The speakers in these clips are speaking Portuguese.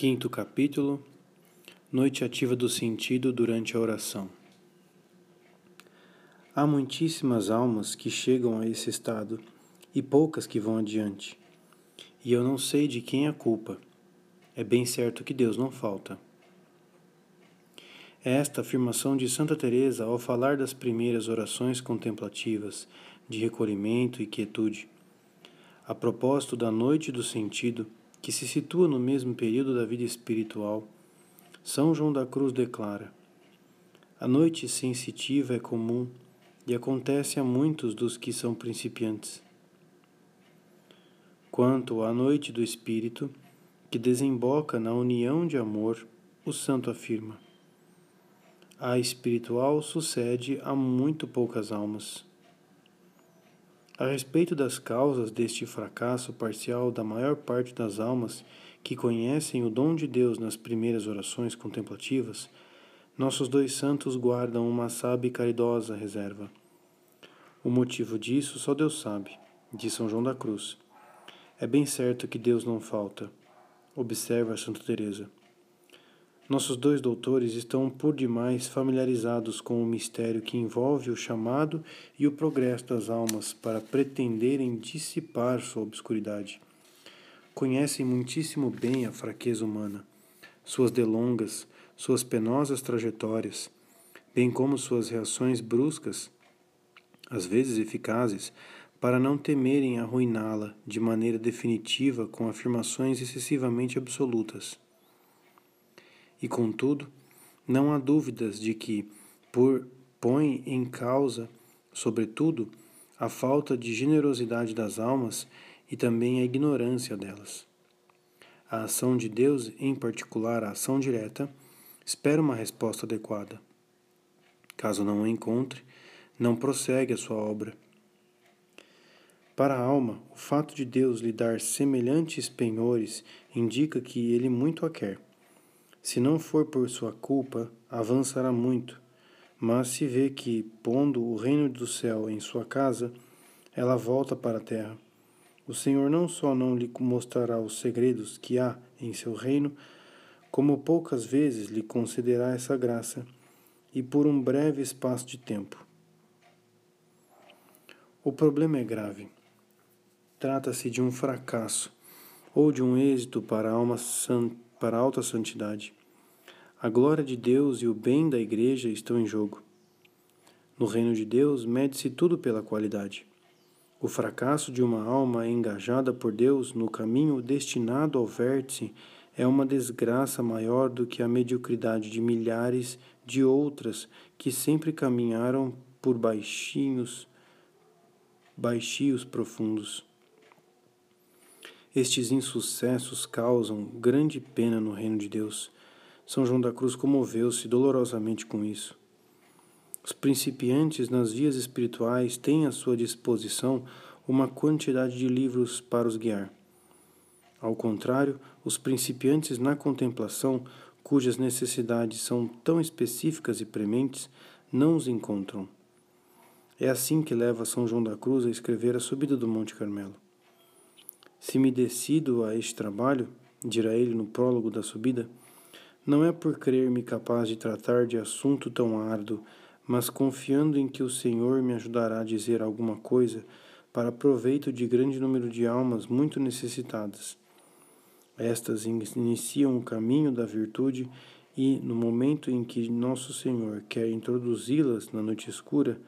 Quinto capítulo Noite ativa do sentido durante a oração. Há muitíssimas almas que chegam a esse estado e poucas que vão adiante. E eu não sei de quem é a culpa. É bem certo que Deus não falta. É esta afirmação de Santa Teresa ao falar das primeiras orações contemplativas de recolhimento e quietude. A propósito da noite do sentido, que se situa no mesmo período da vida espiritual, São João da Cruz declara: A noite sensitiva é comum e acontece a muitos dos que são principiantes. Quanto à noite do espírito, que desemboca na união de amor, o santo afirma: A espiritual sucede a muito poucas almas. A respeito das causas deste fracasso parcial da maior parte das almas que conhecem o dom de Deus nas primeiras orações contemplativas, nossos dois santos guardam uma sábia e caridosa reserva. O motivo disso só Deus sabe, diz São João da Cruz. É bem certo que Deus não falta, observa Santa Teresa. Nossos dois doutores estão por demais familiarizados com o mistério que envolve o chamado e o progresso das almas para pretenderem dissipar sua obscuridade. Conhecem muitíssimo bem a fraqueza humana, suas delongas, suas penosas trajetórias, bem como suas reações bruscas, às vezes eficazes, para não temerem arruiná-la de maneira definitiva com afirmações excessivamente absolutas. E contudo, não há dúvidas de que, por põe em causa, sobretudo, a falta de generosidade das almas e também a ignorância delas. A ação de Deus, em particular a ação direta, espera uma resposta adequada. Caso não a encontre, não prossegue a sua obra. Para a alma, o fato de Deus lhe dar semelhantes penhores indica que ele muito a quer se não for por sua culpa, avançará muito, mas se vê que, pondo o reino do céu em sua casa, ela volta para a terra. O Senhor não só não lhe mostrará os segredos que há em seu reino, como poucas vezes lhe concederá essa graça, e por um breve espaço de tempo. O problema é grave. Trata-se de um fracasso ou de um êxito para a alma santa para a alta santidade. A glória de Deus e o bem da Igreja estão em jogo. No reino de Deus, mede-se tudo pela qualidade. O fracasso de uma alma engajada por Deus no caminho destinado ao vértice é uma desgraça maior do que a mediocridade de milhares de outras que sempre caminharam por baixinhos, baixios profundos. Estes insucessos causam grande pena no reino de Deus. São João da Cruz comoveu-se dolorosamente com isso. Os principiantes nas vias espirituais têm à sua disposição uma quantidade de livros para os guiar. Ao contrário, os principiantes na contemplação, cujas necessidades são tão específicas e prementes, não os encontram. É assim que leva São João da Cruz a escrever a subida do Monte Carmelo. Se me decido a este trabalho, dirá ele no prólogo da subida, não é por crer-me capaz de tratar de assunto tão árduo, mas confiando em que o Senhor me ajudará a dizer alguma coisa para proveito de grande número de almas muito necessitadas. Estas iniciam o caminho da virtude e, no momento em que Nosso Senhor quer introduzi-las na noite escura,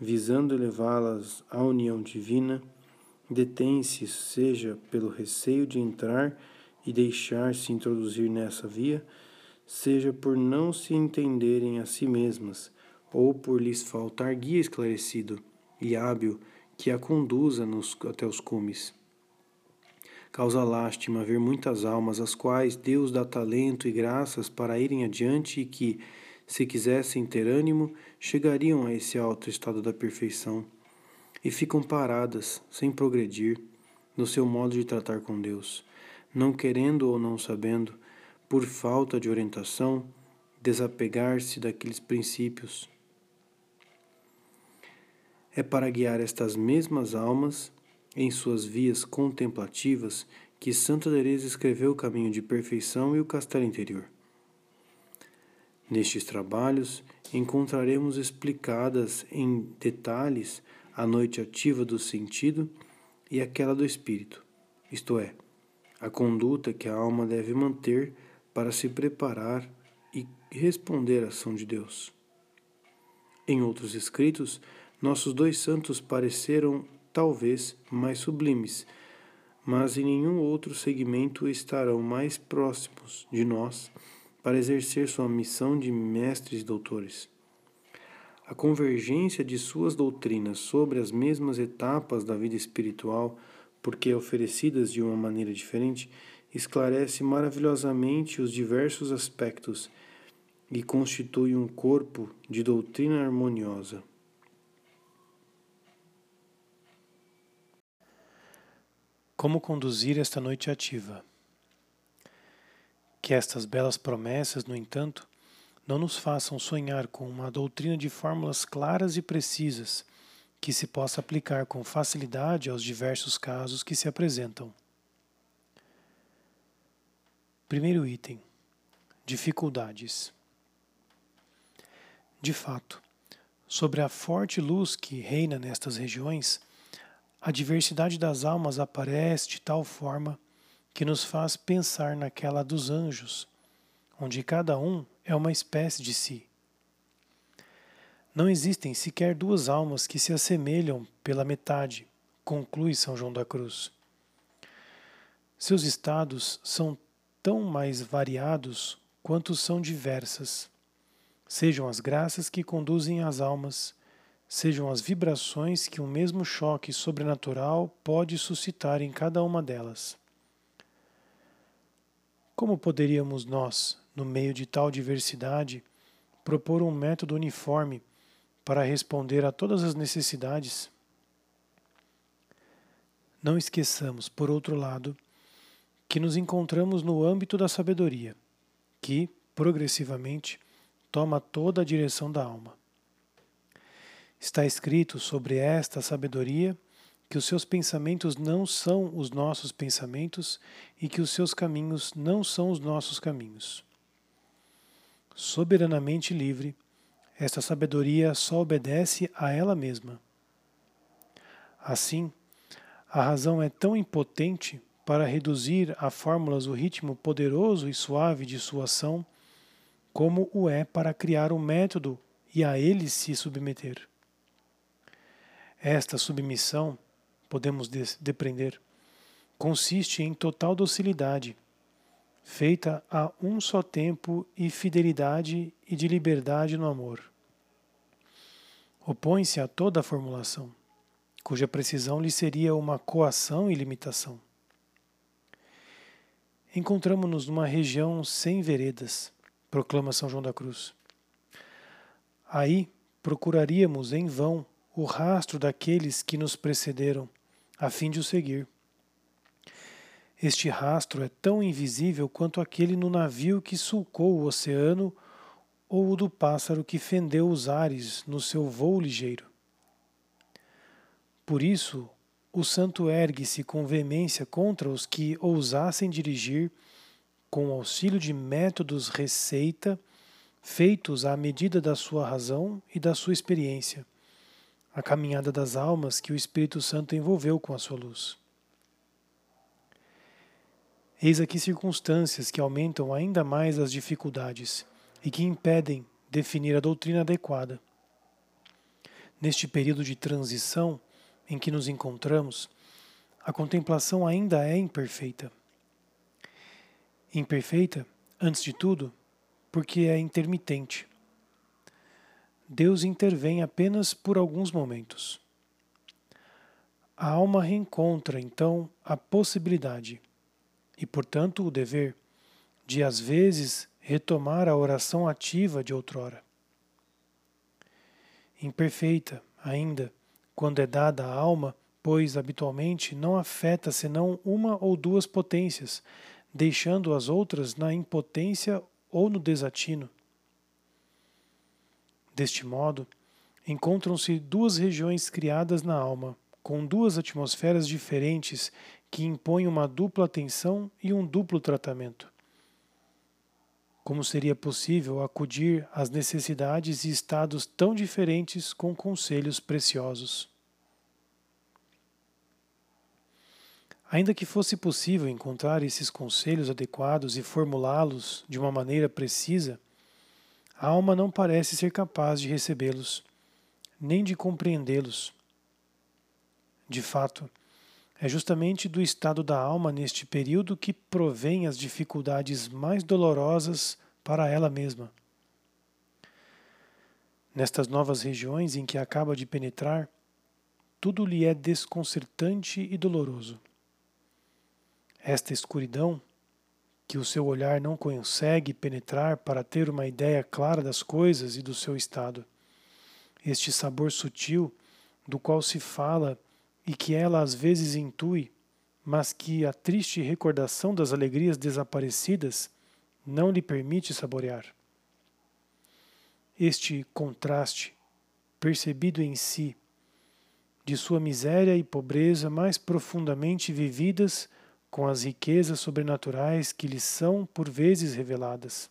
visando levá-las à união divina, detém-se, seja pelo receio de entrar e deixar-se introduzir nessa via, seja por não se entenderem a si mesmas, ou por lhes faltar guia esclarecido e hábil que a conduza nos, até os cumes. Causa lástima ver muitas almas às quais Deus dá talento e graças para irem adiante e que, se quisessem ter ânimo, chegariam a esse alto estado da perfeição e ficam paradas, sem progredir, no seu modo de tratar com Deus, não querendo ou não sabendo, por falta de orientação, desapegar-se daqueles princípios. É para guiar estas mesmas almas em suas vias contemplativas que Santa Teresa escreveu o caminho de perfeição e o castelo interior. Nestes trabalhos encontraremos explicadas em detalhes a noite ativa do sentido e aquela do espírito, isto é, a conduta que a alma deve manter para se preparar e responder à ação de Deus. Em outros escritos, nossos dois santos pareceram talvez mais sublimes, mas em nenhum outro segmento estarão mais próximos de nós para exercer sua missão de mestres e doutores. A convergência de suas doutrinas sobre as mesmas etapas da vida espiritual, porque oferecidas de uma maneira diferente, esclarece maravilhosamente os diversos aspectos e constitui um corpo de doutrina harmoniosa. Como conduzir esta noite ativa? Que estas belas promessas, no entanto, não nos façam sonhar com uma doutrina de fórmulas claras e precisas que se possa aplicar com facilidade aos diversos casos que se apresentam. Primeiro item: dificuldades. De fato, sobre a forte luz que reina nestas regiões, a diversidade das almas aparece de tal forma que nos faz pensar naquela dos anjos, onde cada um é uma espécie de si. Não existem sequer duas almas que se assemelham pela metade, conclui São João da Cruz. Seus estados são tão mais variados quanto são diversas, sejam as graças que conduzem as almas, sejam as vibrações que um mesmo choque sobrenatural pode suscitar em cada uma delas. Como poderíamos nós, no meio de tal diversidade, propor um método uniforme para responder a todas as necessidades? Não esqueçamos, por outro lado, que nos encontramos no âmbito da sabedoria, que, progressivamente, toma toda a direção da alma. Está escrito sobre esta sabedoria que os seus pensamentos não são os nossos pensamentos e que os seus caminhos não são os nossos caminhos. Soberanamente livre, esta sabedoria só obedece a ela mesma. Assim, a razão é tão impotente para reduzir a fórmulas o ritmo poderoso e suave de sua ação, como o é para criar um método e a ele se submeter. Esta submissão, podemos depreender, consiste em total docilidade, feita a um só tempo e fidelidade e de liberdade no amor. Opõe-se a toda a formulação, cuja precisão lhe seria uma coação e limitação. Encontramos-nos numa região sem veredas, proclama São João da Cruz. Aí procuraríamos em vão o rastro daqueles que nos precederam, a fim de o seguir. Este rastro é tão invisível quanto aquele no navio que sulcou o oceano ou o do pássaro que fendeu os ares no seu voo ligeiro. Por isso, o santo ergue-se com veemência contra os que ousassem dirigir, com auxílio de métodos receita, feitos à medida da sua razão e da sua experiência a caminhada das almas que o Espírito Santo envolveu com a sua luz. Eis aqui circunstâncias que aumentam ainda mais as dificuldades e que impedem definir a doutrina adequada. Neste período de transição em que nos encontramos, a contemplação ainda é imperfeita. Imperfeita, antes de tudo, porque é intermitente. Deus intervém apenas por alguns momentos. A alma reencontra, então, a possibilidade, e, portanto, o dever, de às vezes retomar a oração ativa de outrora. Imperfeita, ainda, quando é dada à alma, pois habitualmente não afeta senão uma ou duas potências, deixando as outras na impotência ou no desatino. Deste modo, encontram-se duas regiões criadas na alma, com duas atmosferas diferentes que impõe uma dupla atenção e um duplo tratamento. Como seria possível acudir às necessidades e estados tão diferentes com conselhos preciosos? Ainda que fosse possível encontrar esses conselhos adequados e formulá-los de uma maneira precisa, a alma não parece ser capaz de recebê-los, nem de compreendê-los. De fato, é justamente do estado da alma neste período que provém as dificuldades mais dolorosas para ela mesma. Nestas novas regiões em que acaba de penetrar, tudo lhe é desconcertante e doloroso. Esta escuridão, que o seu olhar não consegue penetrar para ter uma ideia clara das coisas e do seu estado, este sabor sutil do qual se fala e que ela às vezes intui, mas que a triste recordação das alegrias desaparecidas não lhe permite saborear. Este contraste, percebido em si, de sua miséria e pobreza mais profundamente vividas com as riquezas sobrenaturais que lhe são por vezes reveladas.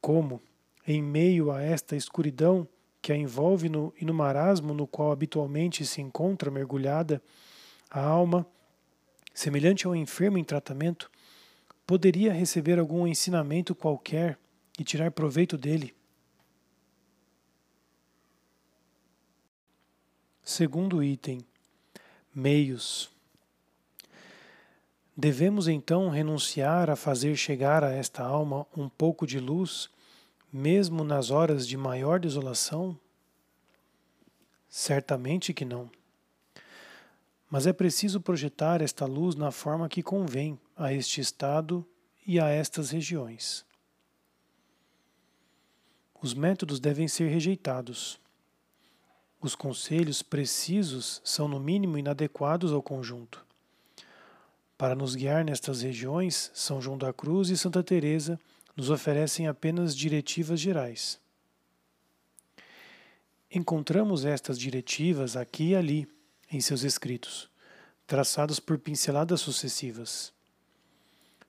Como, em meio a esta escuridão, que a envolve no, e no marasmo no qual habitualmente se encontra mergulhada, a alma, semelhante ao enfermo em tratamento, poderia receber algum ensinamento qualquer e tirar proveito dele. Segundo item: meios. Devemos então renunciar a fazer chegar a esta alma um pouco de luz mesmo nas horas de maior desolação? Certamente que não. Mas é preciso projetar esta luz na forma que convém a este estado e a estas regiões. Os métodos devem ser rejeitados. Os conselhos precisos são, no mínimo, inadequados ao conjunto. Para nos guiar nestas regiões, São João da Cruz e Santa Teresa nos oferecem apenas diretivas gerais. Encontramos estas diretivas aqui e ali em seus escritos, traçados por pinceladas sucessivas.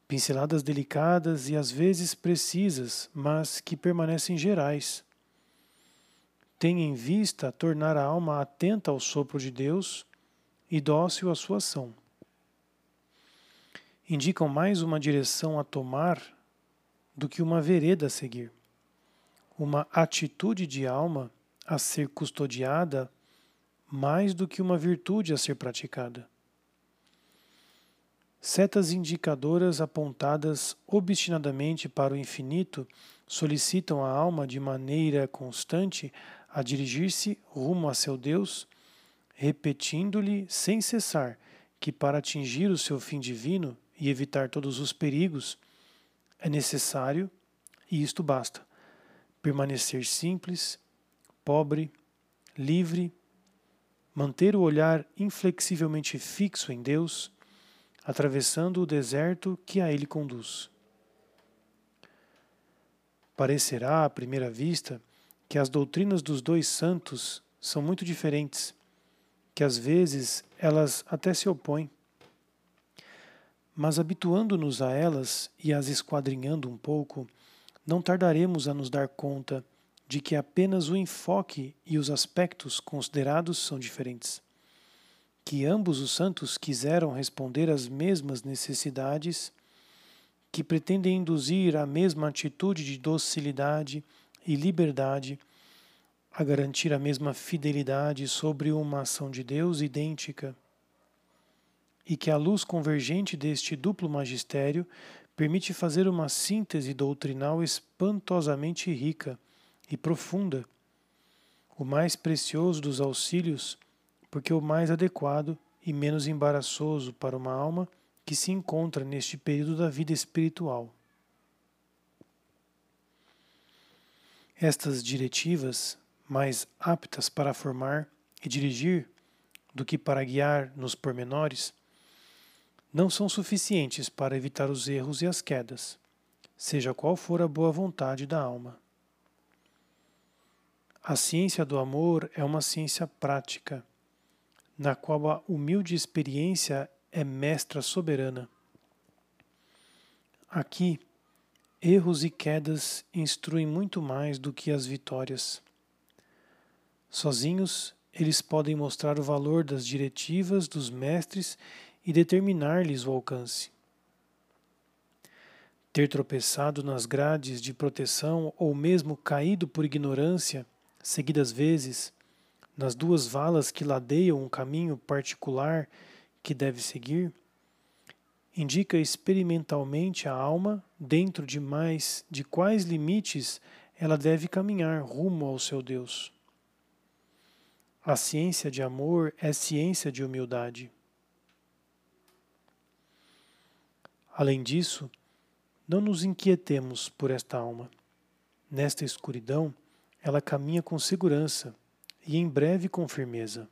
Pinceladas delicadas e às vezes precisas, mas que permanecem gerais. Tem em vista tornar a alma atenta ao sopro de Deus e dócil à sua ação. Indicam mais uma direção a tomar do que uma vereda a seguir, uma atitude de alma a ser custodiada mais do que uma virtude a ser praticada. Setas indicadoras apontadas obstinadamente para o infinito solicitam a alma de maneira constante a dirigir-se rumo a seu Deus, repetindo-lhe sem cessar que para atingir o seu fim divino e evitar todos os perigos, é necessário, e isto basta, permanecer simples, pobre, livre, manter o olhar inflexivelmente fixo em Deus, atravessando o deserto que a Ele conduz. Parecerá, à primeira vista, que as doutrinas dos dois santos são muito diferentes, que às vezes elas até se opõem mas habituando-nos a elas e as esquadrinhando um pouco, não tardaremos a nos dar conta de que apenas o enfoque e os aspectos considerados são diferentes. Que ambos os santos quiseram responder às mesmas necessidades, que pretendem induzir a mesma atitude de docilidade e liberdade, a garantir a mesma fidelidade sobre uma ação de Deus idêntica e que a luz convergente deste duplo magistério permite fazer uma síntese doutrinal espantosamente rica e profunda, o mais precioso dos auxílios, porque o mais adequado e menos embaraçoso para uma alma que se encontra neste período da vida espiritual. Estas diretivas, mais aptas para formar e dirigir do que para guiar nos pormenores, não são suficientes para evitar os erros e as quedas, seja qual for a boa vontade da alma. A ciência do amor é uma ciência prática. na qual a humilde experiência é mestra soberana. Aqui, erros e quedas instruem muito mais do que as vitórias. Sozinhos, eles podem mostrar o valor das diretivas dos mestres e determinar-lhes o alcance. Ter tropeçado nas grades de proteção ou mesmo caído por ignorância, seguidas vezes, nas duas valas que ladeiam um caminho particular que deve seguir, indica experimentalmente a alma dentro de mais de quais limites ela deve caminhar rumo ao seu Deus. A ciência de amor é ciência de humildade. Além disso, não nos inquietemos por esta alma. Nesta escuridão, ela caminha com segurança e em breve com firmeza.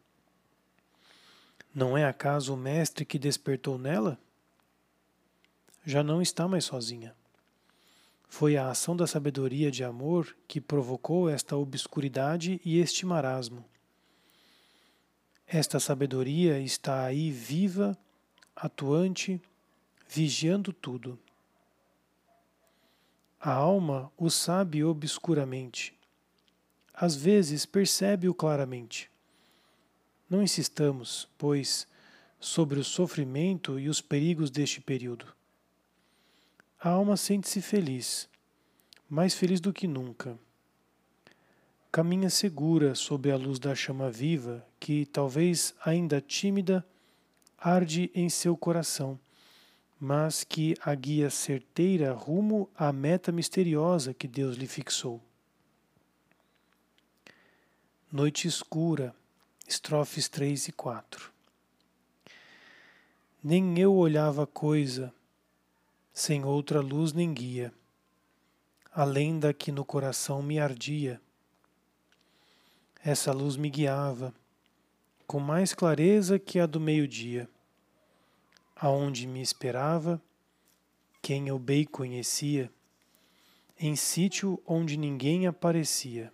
Não é acaso o Mestre que despertou nela? Já não está mais sozinha. Foi a ação da sabedoria de amor que provocou esta obscuridade e este marasmo. Esta sabedoria está aí viva, atuante, vigiando tudo. A alma o sabe obscuramente. Às vezes percebe-o claramente. Não insistamos, pois, sobre o sofrimento e os perigos deste período. A alma sente-se feliz, mais feliz do que nunca. Caminha segura sob a luz da chama viva que, talvez ainda tímida, arde em seu coração mas que a guia certeira rumo à meta misteriosa que Deus lhe fixou. Noite escura, estrofes 3 e 4. Nem eu olhava coisa, sem outra luz nem guia, além da que no coração me ardia. Essa luz me guiava, com mais clareza que a do meio-dia aonde me esperava, quem eu bem conhecia, em sítio onde ninguém aparecia.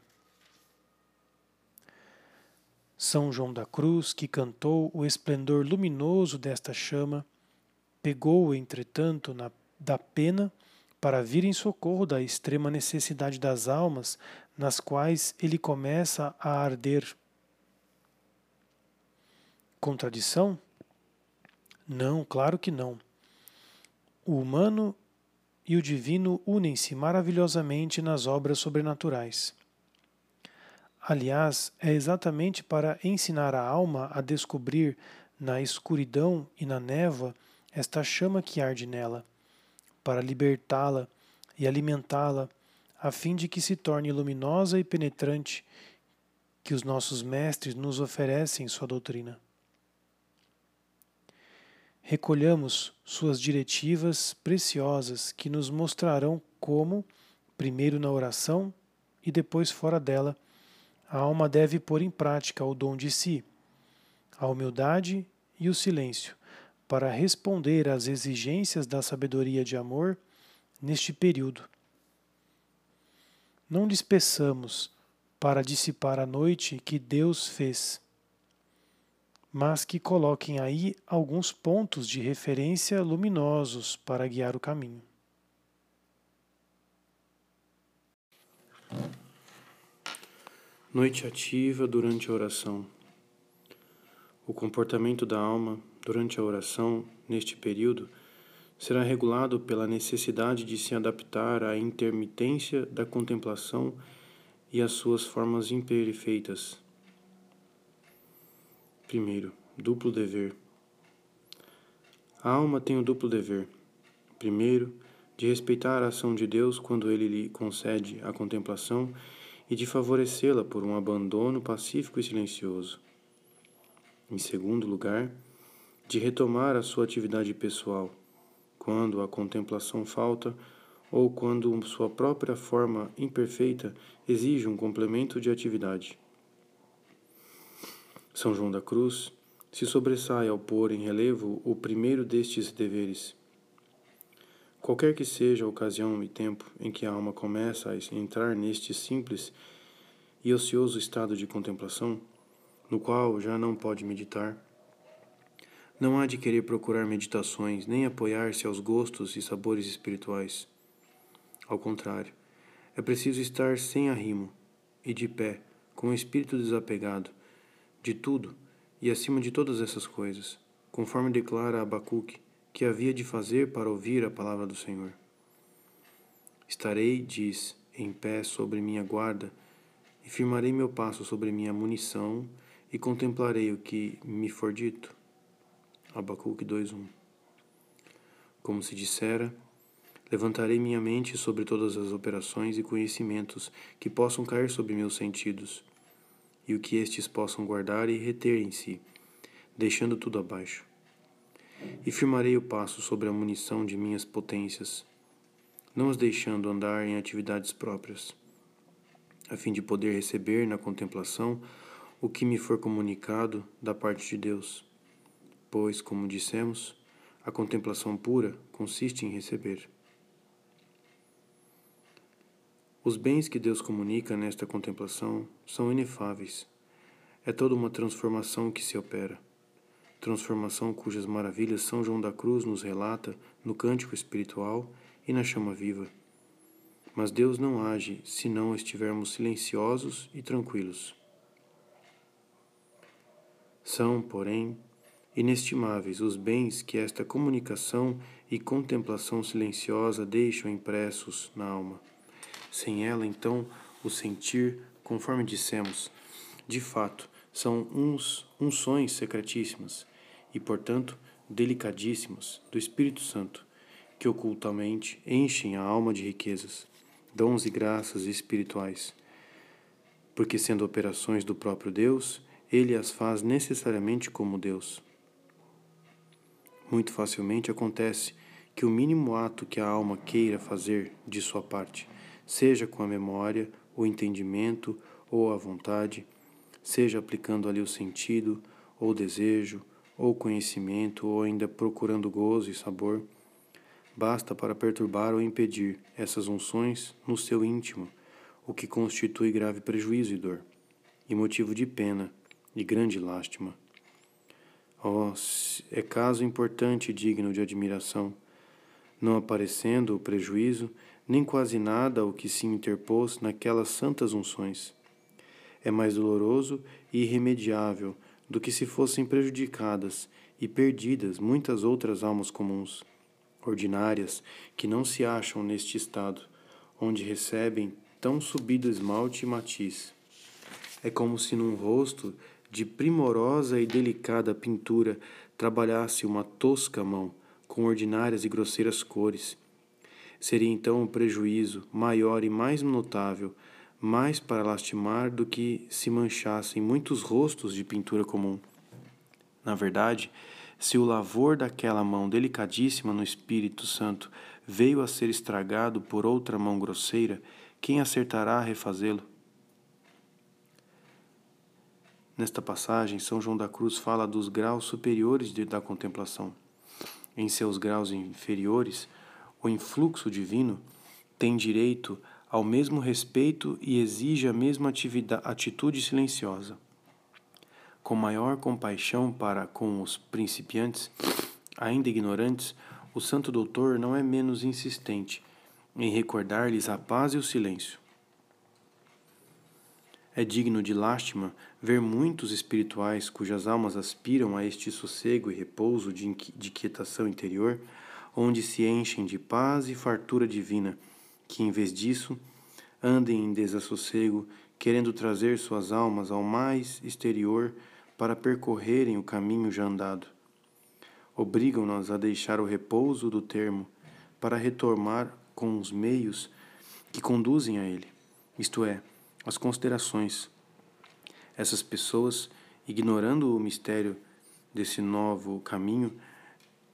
São João da Cruz, que cantou o esplendor luminoso desta chama, pegou, entretanto, na, da pena para vir em socorro da extrema necessidade das almas nas quais ele começa a arder. Contradição? Não, claro que não. O humano e o divino unem-se maravilhosamente nas obras sobrenaturais. Aliás, é exatamente para ensinar a alma a descobrir na escuridão e na névoa esta chama que arde nela, para libertá-la e alimentá-la, a fim de que se torne luminosa e penetrante, que os nossos mestres nos oferecem em sua doutrina recolhamos suas diretivas preciosas que nos mostrarão como, primeiro na oração e depois fora dela, a alma deve pôr em prática o dom de si, a humildade e o silêncio, para responder às exigências da sabedoria de amor neste período. Não despeçamos para dissipar a noite que Deus fez mas que coloquem aí alguns pontos de referência luminosos para guiar o caminho. Noite ativa durante a oração. O comportamento da alma durante a oração, neste período, será regulado pela necessidade de se adaptar à intermitência da contemplação e às suas formas imperfeitas Primeiro, duplo dever. A alma tem o duplo dever. Primeiro, de respeitar a ação de Deus quando ele lhe concede a contemplação e de favorecê-la por um abandono pacífico e silencioso. Em segundo lugar, de retomar a sua atividade pessoal, quando a contemplação falta ou quando sua própria forma imperfeita exige um complemento de atividade. São João da Cruz se sobressai ao pôr em relevo o primeiro destes deveres. Qualquer que seja a ocasião e tempo em que a alma começa a entrar neste simples e ocioso estado de contemplação, no qual já não pode meditar, não há de querer procurar meditações, nem apoiar-se aos gostos e sabores espirituais. Ao contrário, é preciso estar sem arrimo e de pé, com o espírito desapegado de tudo e acima de todas essas coisas, conforme declara Abacuque que havia de fazer para ouvir a palavra do Senhor. Estarei, diz, em pé sobre minha guarda, e firmarei meu passo sobre minha munição, e contemplarei o que me for dito. Abacuque 2:1. Como se dissera, levantarei minha mente sobre todas as operações e conhecimentos que possam cair sobre meus sentidos, e o que estes possam guardar e reter em si, deixando tudo abaixo. E firmarei o passo sobre a munição de minhas potências, não os deixando andar em atividades próprias, a fim de poder receber na contemplação o que me for comunicado da parte de Deus. Pois, como dissemos, a contemplação pura consiste em receber. Os bens que Deus comunica nesta contemplação são inefáveis. É toda uma transformação que se opera. Transformação cujas maravilhas São João da Cruz nos relata no cântico espiritual e na chama viva. Mas Deus não age se não estivermos silenciosos e tranquilos. São, porém, inestimáveis os bens que esta comunicação e contemplação silenciosa deixam impressos na alma. Sem ela, então, o sentir, conforme dissemos, de fato, são uns unções secretíssimas e, portanto, delicadíssimas do Espírito Santo, que ocultamente enchem a alma de riquezas, dons e graças espirituais. Porque, sendo operações do próprio Deus, ele as faz necessariamente como Deus. Muito facilmente acontece que o mínimo ato que a alma queira fazer de sua parte, seja com a memória, o entendimento ou a vontade, seja aplicando ali o sentido, ou desejo, ou conhecimento, ou ainda procurando gozo e sabor, basta para perturbar ou impedir essas unções no seu íntimo, o que constitui grave prejuízo e dor, e motivo de pena e grande lástima. Oh, é caso importante e digno de admiração, não aparecendo o prejuízo, nem quase nada o que se interpôs naquelas santas unções. É mais doloroso e irremediável do que se fossem prejudicadas e perdidas muitas outras almas comuns, ordinárias, que não se acham neste estado, onde recebem tão subido esmalte e matiz. É como se num rosto de primorosa e delicada pintura trabalhasse uma tosca mão, com ordinárias e grosseiras cores, Seria então um prejuízo maior e mais notável, mais para lastimar do que se manchassem muitos rostos de pintura comum. Na verdade, se o lavor daquela mão delicadíssima no Espírito Santo veio a ser estragado por outra mão grosseira, quem acertará a refazê-lo? Nesta passagem, São João da Cruz fala dos graus superiores da contemplação. Em seus graus inferiores, o influxo divino tem direito ao mesmo respeito e exige a mesma atitude silenciosa. Com maior compaixão para com os principiantes, ainda ignorantes, o Santo Doutor não é menos insistente em recordar-lhes a paz e o silêncio. É digno de lástima ver muitos espirituais cujas almas aspiram a este sossego e repouso de, quietação interior onde se enchem de paz e fartura divina, que em vez disso andem em desassossego, querendo trazer suas almas ao mais exterior para percorrerem o caminho já andado. Obrigam-nas a deixar o repouso do termo para retomar com os meios que conduzem a ele, isto é, as considerações. Essas pessoas, ignorando o mistério desse novo caminho,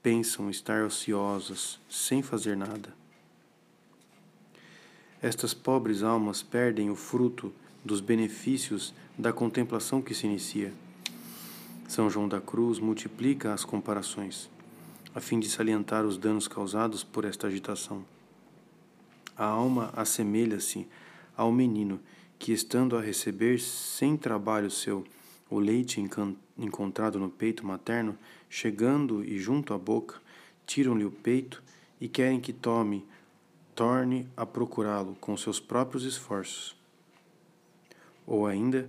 pensam estar ociosas, sem fazer nada. Estas pobres almas perdem o fruto dos benefícios da contemplação que se inicia. São João da Cruz multiplica as comparações, a fim de salientar os danos causados por esta agitação. A alma assemelha-se ao menino que, estando a receber sem trabalho seu o leite encontrado no peito materno, chegando e junto à boca, tiram-lhe o peito e querem que tome, torne a procurá-lo com seus próprios esforços. Ou ainda,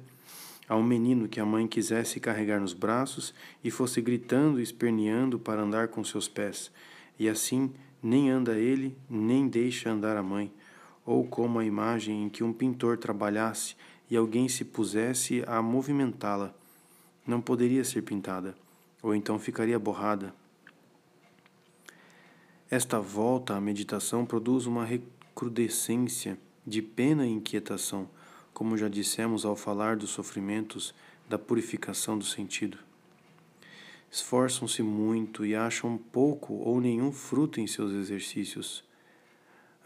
a um menino que a mãe quisesse carregar nos braços e fosse gritando e esperneando para andar com seus pés, e assim nem anda ele, nem deixa andar a mãe, ou como a imagem em que um pintor trabalhasse e alguém se pusesse a movimentá-la, não poderia ser pintada, ou então ficaria borrada. Esta volta à meditação produz uma recrudescência de pena e inquietação, como já dissemos ao falar dos sofrimentos da purificação do sentido. Esforçam-se muito e acham pouco ou nenhum fruto em seus exercícios.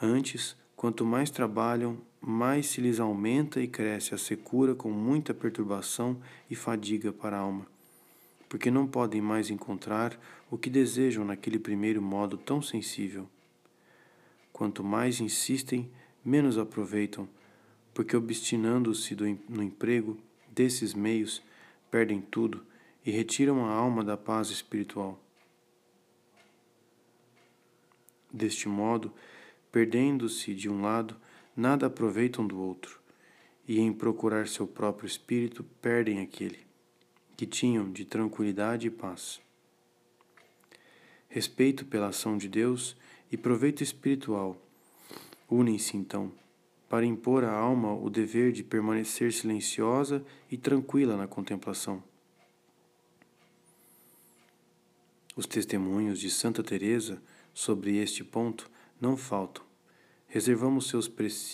Antes, quanto mais trabalham, mais se lhes aumenta e cresce a secura com muita perturbação e fadiga para a alma, porque não podem mais encontrar o que desejam naquele primeiro modo tão sensível. Quanto mais insistem, menos aproveitam, porque obstinando-se no emprego desses meios, perdem tudo e retiram a alma da paz espiritual. Deste modo, perdendo-se de um lado, nada aproveitam do outro, e em procurar seu próprio espírito perdem aquele que tinham de tranquilidade e paz. Respeito pela ação de Deus e proveito espiritual unem-se então para impor à alma o dever de permanecer silenciosa e tranquila na contemplação. Os testemunhos de Santa Teresa sobre este ponto não faltam. Reservamos seus,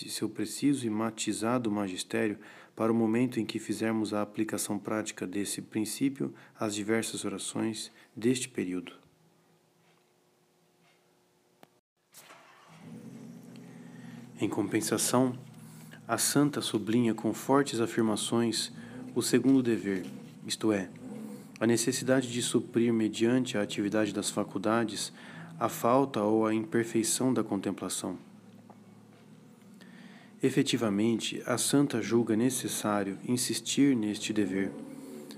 seu preciso e matizado magistério para o momento em que fizermos a aplicação prática desse princípio às diversas orações deste período. Em compensação, a santa sublinha com fortes afirmações o segundo dever, isto é, a necessidade de suprir, mediante a atividade das faculdades, a falta ou a imperfeição da contemplação. Efetivamente, a santa julga necessário insistir neste dever,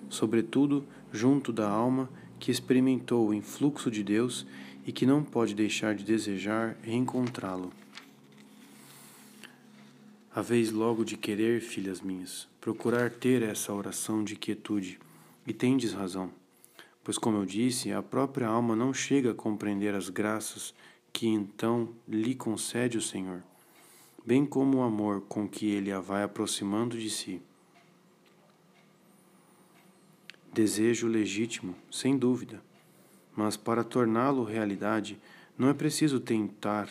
sobretudo junto da alma que experimentou o influxo de Deus e que não pode deixar de desejar reencontrá-lo. Haveis logo de querer, filhas minhas, procurar ter essa oração de quietude, e tendes razão, pois, como eu disse, a própria alma não chega a compreender as graças que então lhe concede o Senhor bem como o amor com que ele a vai aproximando de si. Desejo legítimo, sem dúvida, mas para torná-lo realidade não é preciso tentar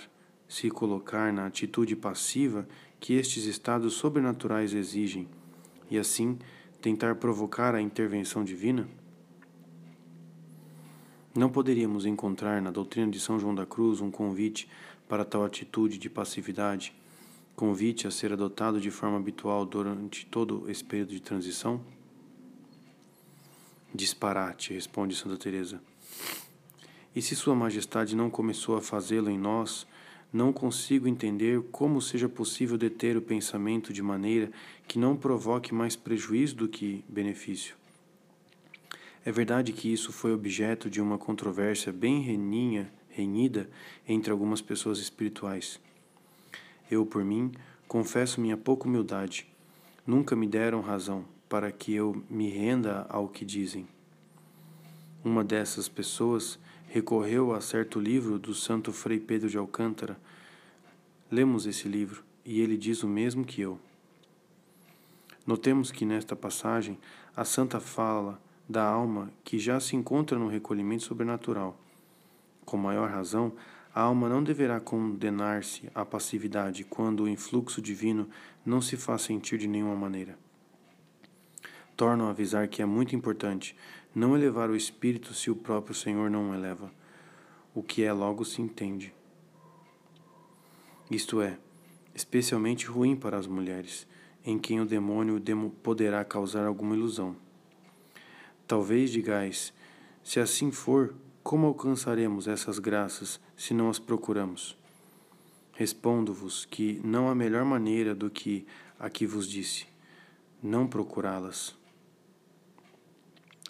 se colocar na atitude passiva que estes estados sobrenaturais exigem e assim tentar provocar a intervenção divina? Não poderíamos encontrar na doutrina de São João da Cruz um convite para tal atitude de passividade convite a ser adotado de forma habitual durante todo esse período de transição? Disparate, responde Santa Teresa. E se Sua Majestade não começou a fazê-lo em nós, não consigo entender como seja possível deter o pensamento de maneira que não provoque mais prejuízo do que benefício. É verdade que isso foi objeto de uma controvérsia bem reninha, renhida entre algumas pessoas espirituais. Eu, por mim, confesso minha pouca humildade. Nunca me deram razão para que eu me renda ao que dizem. Uma dessas pessoas recorreu a certo livro do Santo Frei Pedro de Alcântara. Lemos esse livro e ele diz o mesmo que eu. Notemos que nesta passagem a santa fala da alma que já se encontra no recolhimento sobrenatural. Com maior razão, a alma não deverá condenar-se à passividade quando o influxo divino não se faz sentir de nenhuma maneira. Torno a avisar que é muito importante não elevar o espírito se o próprio Senhor não o eleva, o que é logo se entende. Isto é, especialmente ruim para as mulheres, em quem o demônio poderá causar alguma ilusão. Talvez digais, se assim for, como alcançaremos essas graças se não as procuramos? Respondo-vos que não há melhor maneira do que a que vos disse, não procurá-las.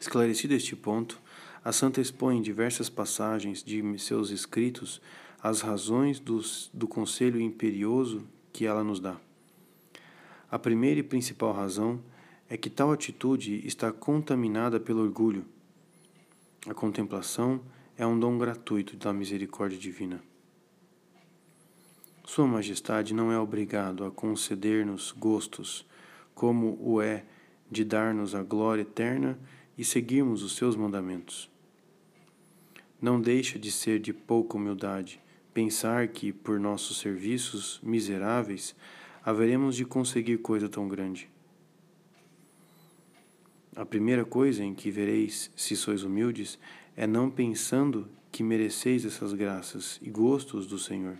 Esclarecido este ponto, a santa expõe em diversas passagens de seus escritos as razões dos, do conselho imperioso que ela nos dá. A primeira e principal razão é que tal atitude está contaminada pelo orgulho. A contemplação é um dom gratuito da misericórdia divina. Sua Majestade não é obrigado a conceder-nos gostos, como o é de dar-nos a glória eterna e seguirmos os seus mandamentos. Não deixa de ser de pouca humildade pensar que, por nossos serviços miseráveis, haveremos de conseguir coisa tão grande. A primeira coisa em que vereis, se sois humildes, é não pensando que mereceis essas graças e gostos do Senhor.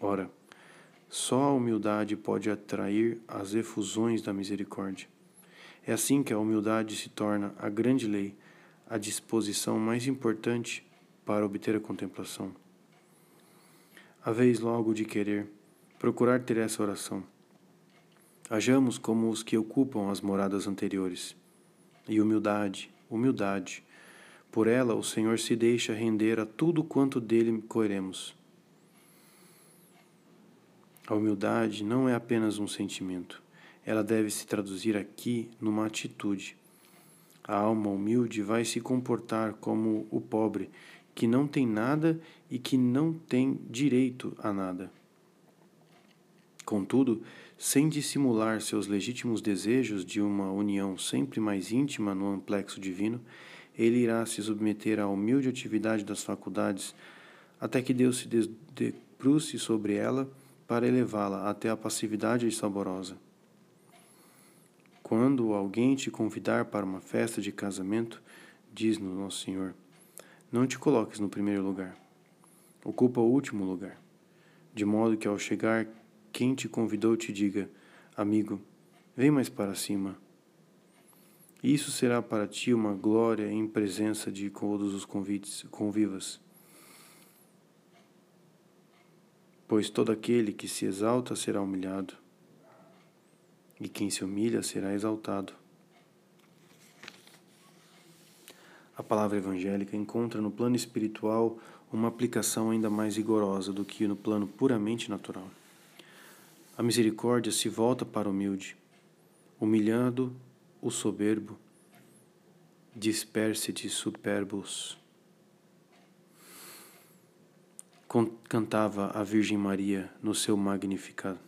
Ora, só a humildade pode atrair as efusões da misericórdia. É assim que a humildade se torna a grande lei, a disposição mais importante para obter a contemplação. A vez logo de querer, procurar ter essa oração. Hajamos como os que ocupam as moradas anteriores. E humildade, humildade. Por ela o Senhor se deixa render a tudo quanto dele coeremos. A humildade não é apenas um sentimento ela deve se traduzir aqui numa atitude. A alma humilde vai se comportar como o pobre, que não tem nada e que não tem direito a nada. Contudo, sem dissimular seus legítimos desejos de uma união sempre mais íntima no amplexo divino, ele irá se submeter à humilde atividade das faculdades até que Deus se debruce sobre ela para elevá-la até a passividade saborosa. Quando alguém te convidar para uma festa de casamento, diz-nos Nosso Senhor, não te coloques no primeiro lugar. Ocupa o último lugar, de modo que ao chegar, quem te convidou te diga: Amigo, vem mais para cima. Isso será para ti uma glória em presença de todos os convites, convivas. Pois todo aquele que se exalta será humilhado e quem se humilha será exaltado. A palavra evangélica encontra no plano espiritual uma aplicação ainda mais rigorosa do que no plano puramente natural. A misericórdia se volta para o humilde, humilhando o soberbo, disperse-te superbos. Cantava a Virgem Maria no seu Magnificat.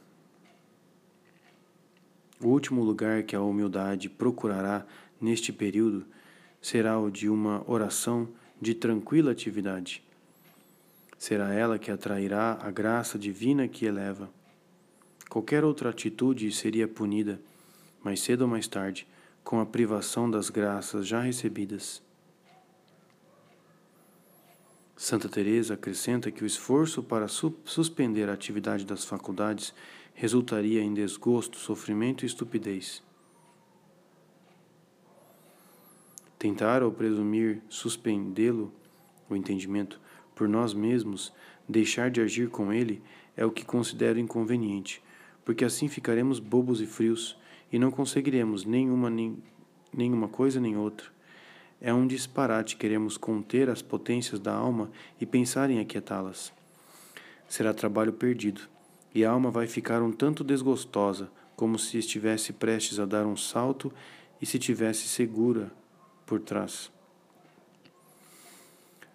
O último lugar que a humildade procurará neste período será o de uma oração de tranquila atividade. Será ela que atrairá a graça divina que eleva. Qualquer outra atitude seria punida, mais cedo ou mais tarde, com a privação das graças já recebidas. Santa Teresa acrescenta que o esforço para su suspender a atividade das faculdades resultaria em desgosto, sofrimento e estupidez. Tentar ou presumir suspendê-lo, o entendimento, por nós mesmos, deixar de agir com ele, é o que considero inconveniente, porque assim ficaremos bobos e frios e não conseguiremos nenhuma, nem, nenhuma coisa nem outra. É um disparate queremos conter as potências da alma e pensar em aquietá-las. Será trabalho perdido e a alma vai ficar um tanto desgostosa, como se estivesse prestes a dar um salto e se tivesse segura por trás.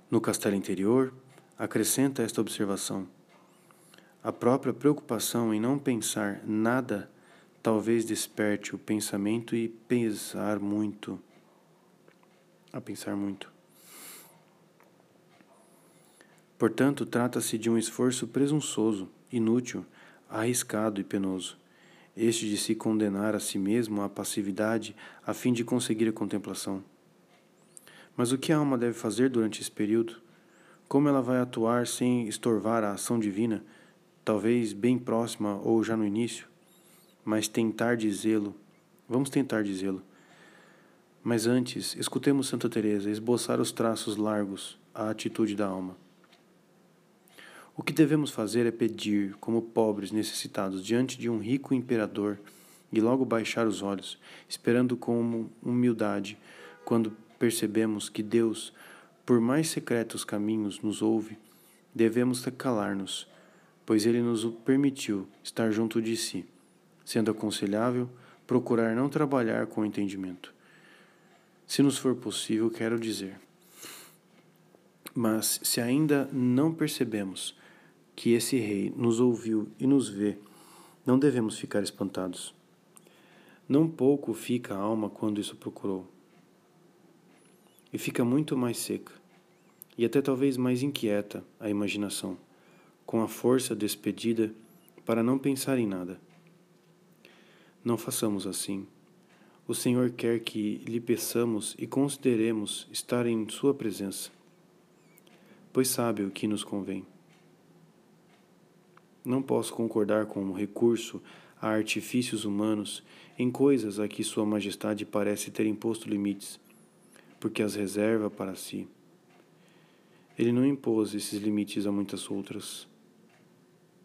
No castelo interior, acrescenta esta observação: a própria preocupação em não pensar nada talvez desperte o pensamento e pensar muito. A pensar muito. Portanto, trata-se de um esforço presunçoso inútil, arriscado e penoso, este de se condenar a si mesmo à passividade a fim de conseguir a contemplação. Mas o que a alma deve fazer durante esse período? Como ela vai atuar sem estorvar a ação divina, talvez bem próxima ou já no início? Mas tentar dizê-lo. Vamos tentar dizê-lo. Mas antes, escutemos Santa Teresa esboçar os traços largos, a atitude da alma. O que devemos fazer é pedir, como pobres necessitados, diante de um rico imperador, e logo baixar os olhos, esperando com humildade, quando percebemos que Deus, por mais secretos caminhos, nos ouve, devemos calar-nos, pois Ele nos permitiu estar junto de si, sendo aconselhável procurar não trabalhar com entendimento. Se nos for possível, quero dizer. Mas se ainda não percebemos que esse Rei nos ouviu e nos vê, não devemos ficar espantados. Não pouco fica a alma quando isso procurou. E fica muito mais seca, e até talvez mais inquieta a imaginação, com a força despedida para não pensar em nada. Não façamos assim. O Senhor quer que lhe peçamos e consideremos estar em Sua presença, pois sabe o que nos convém. Não posso concordar com o recurso a artifícios humanos em coisas a que Sua Majestade parece ter imposto limites, porque as reserva para si. Ele não impôs esses limites a muitas outras,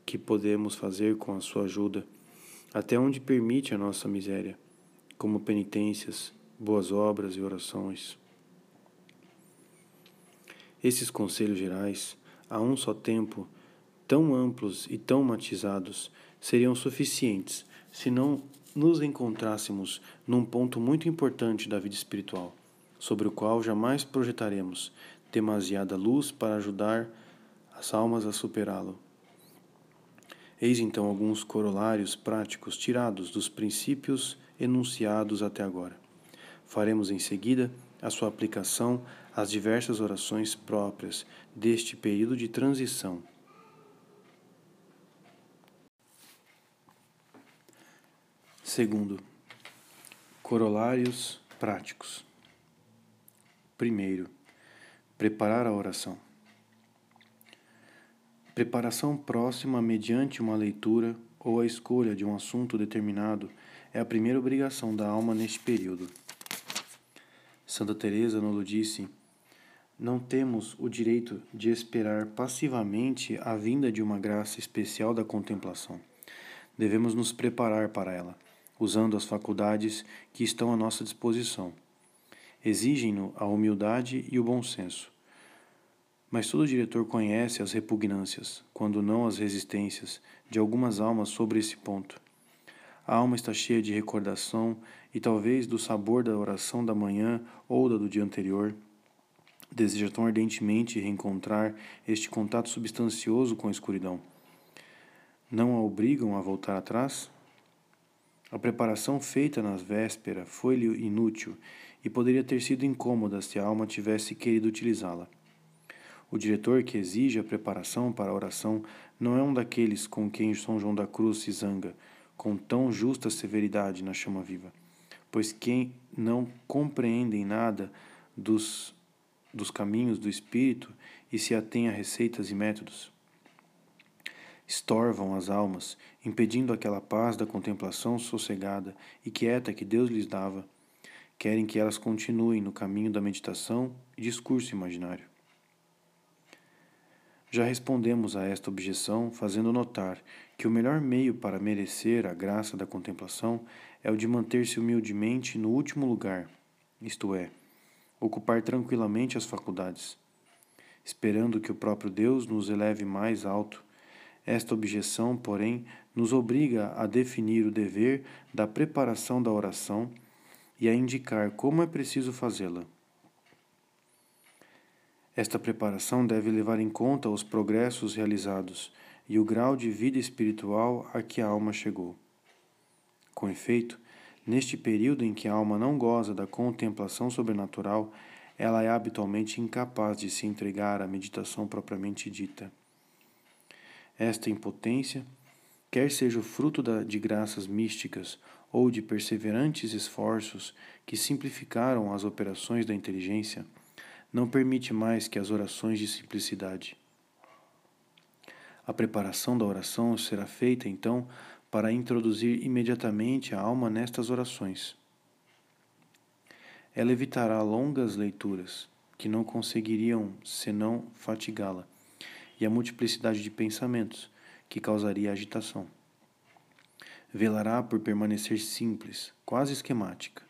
que podemos fazer com a Sua ajuda, até onde permite a nossa miséria, como penitências, boas obras e orações. Esses conselhos gerais, a um só tempo, tão amplos e tão matizados, seriam suficientes se não nos encontrássemos num ponto muito importante da vida espiritual, sobre o qual jamais projetaremos demasiada luz para ajudar as almas a superá-lo. Eis então alguns corolários práticos tirados dos princípios enunciados até agora. Faremos em seguida a sua aplicação às diversas orações próprias deste período de transição Segundo, corolários práticos. Primeiro, preparar a oração. Preparação próxima mediante uma leitura ou a escolha de um assunto determinado é a primeira obrigação da alma neste período. Santa Teresa nos disse: Não temos o direito de esperar passivamente a vinda de uma graça especial da contemplação. Devemos nos preparar para ela usando as faculdades que estão à nossa disposição. Exigem-no a humildade e o bom senso. Mas todo diretor conhece as repugnâncias, quando não as resistências, de algumas almas sobre esse ponto. A alma está cheia de recordação e talvez do sabor da oração da manhã ou da do dia anterior. Deseja tão ardentemente reencontrar este contato substancioso com a escuridão. Não a obrigam a voltar atrás? A preparação feita na véspera foi-lhe inútil e poderia ter sido incômoda se a alma tivesse querido utilizá-la. O diretor que exige a preparação para a oração não é um daqueles com quem São João da Cruz se zanga, com tão justa severidade na chama viva, pois quem não compreendem nada dos, dos caminhos do Espírito e se atém a receitas e métodos estorvam as almas, impedindo aquela paz da contemplação sossegada e quieta que Deus lhes dava. Querem que elas continuem no caminho da meditação e discurso imaginário. Já respondemos a esta objeção fazendo notar que o melhor meio para merecer a graça da contemplação é o de manter-se humildemente no último lugar, isto é, ocupar tranquilamente as faculdades, esperando que o próprio Deus nos eleve mais alto esta objeção, porém, nos obriga a definir o dever da preparação da oração e a indicar como é preciso fazê-la. Esta preparação deve levar em conta os progressos realizados e o grau de vida espiritual a que a alma chegou. Com efeito, neste período em que a alma não goza da contemplação sobrenatural, ela é habitualmente incapaz de se entregar à meditação propriamente dita. Esta impotência, quer seja o fruto de graças místicas ou de perseverantes esforços que simplificaram as operações da inteligência, não permite mais que as orações de simplicidade. A preparação da oração será feita, então, para introduzir imediatamente a alma nestas orações. Ela evitará longas leituras, que não conseguiriam senão fatigá-la, e a multiplicidade de pensamentos, que causaria agitação. Velará por permanecer simples, quase esquemática.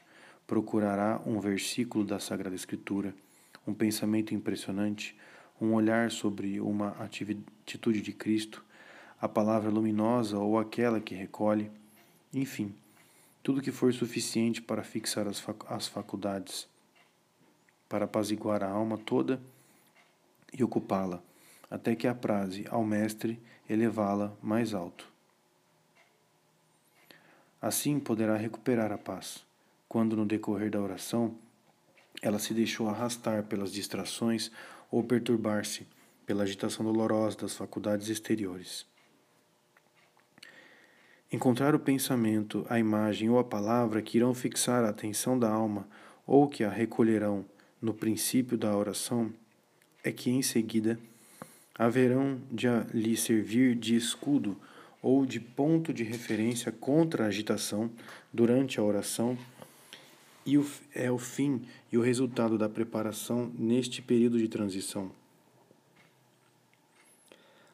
Procurará um versículo da Sagrada Escritura, um pensamento impressionante, um olhar sobre uma atitude de Cristo, a palavra luminosa ou aquela que recolhe, enfim, tudo que for suficiente para fixar as, fac as faculdades, para apaziguar a alma toda e ocupá-la, até que apraze ao Mestre elevá-la mais alto. Assim poderá recuperar a paz, quando no decorrer da oração ela se deixou arrastar pelas distrações ou perturbar-se pela agitação dolorosa das faculdades exteriores. Encontrar o pensamento, a imagem ou a palavra que irão fixar a atenção da alma ou que a recolherão no princípio da oração é que em seguida haverão de lhe servir de escudo ou de ponto de referência contra a agitação durante a oração e o, é o fim e o resultado da preparação neste período de transição.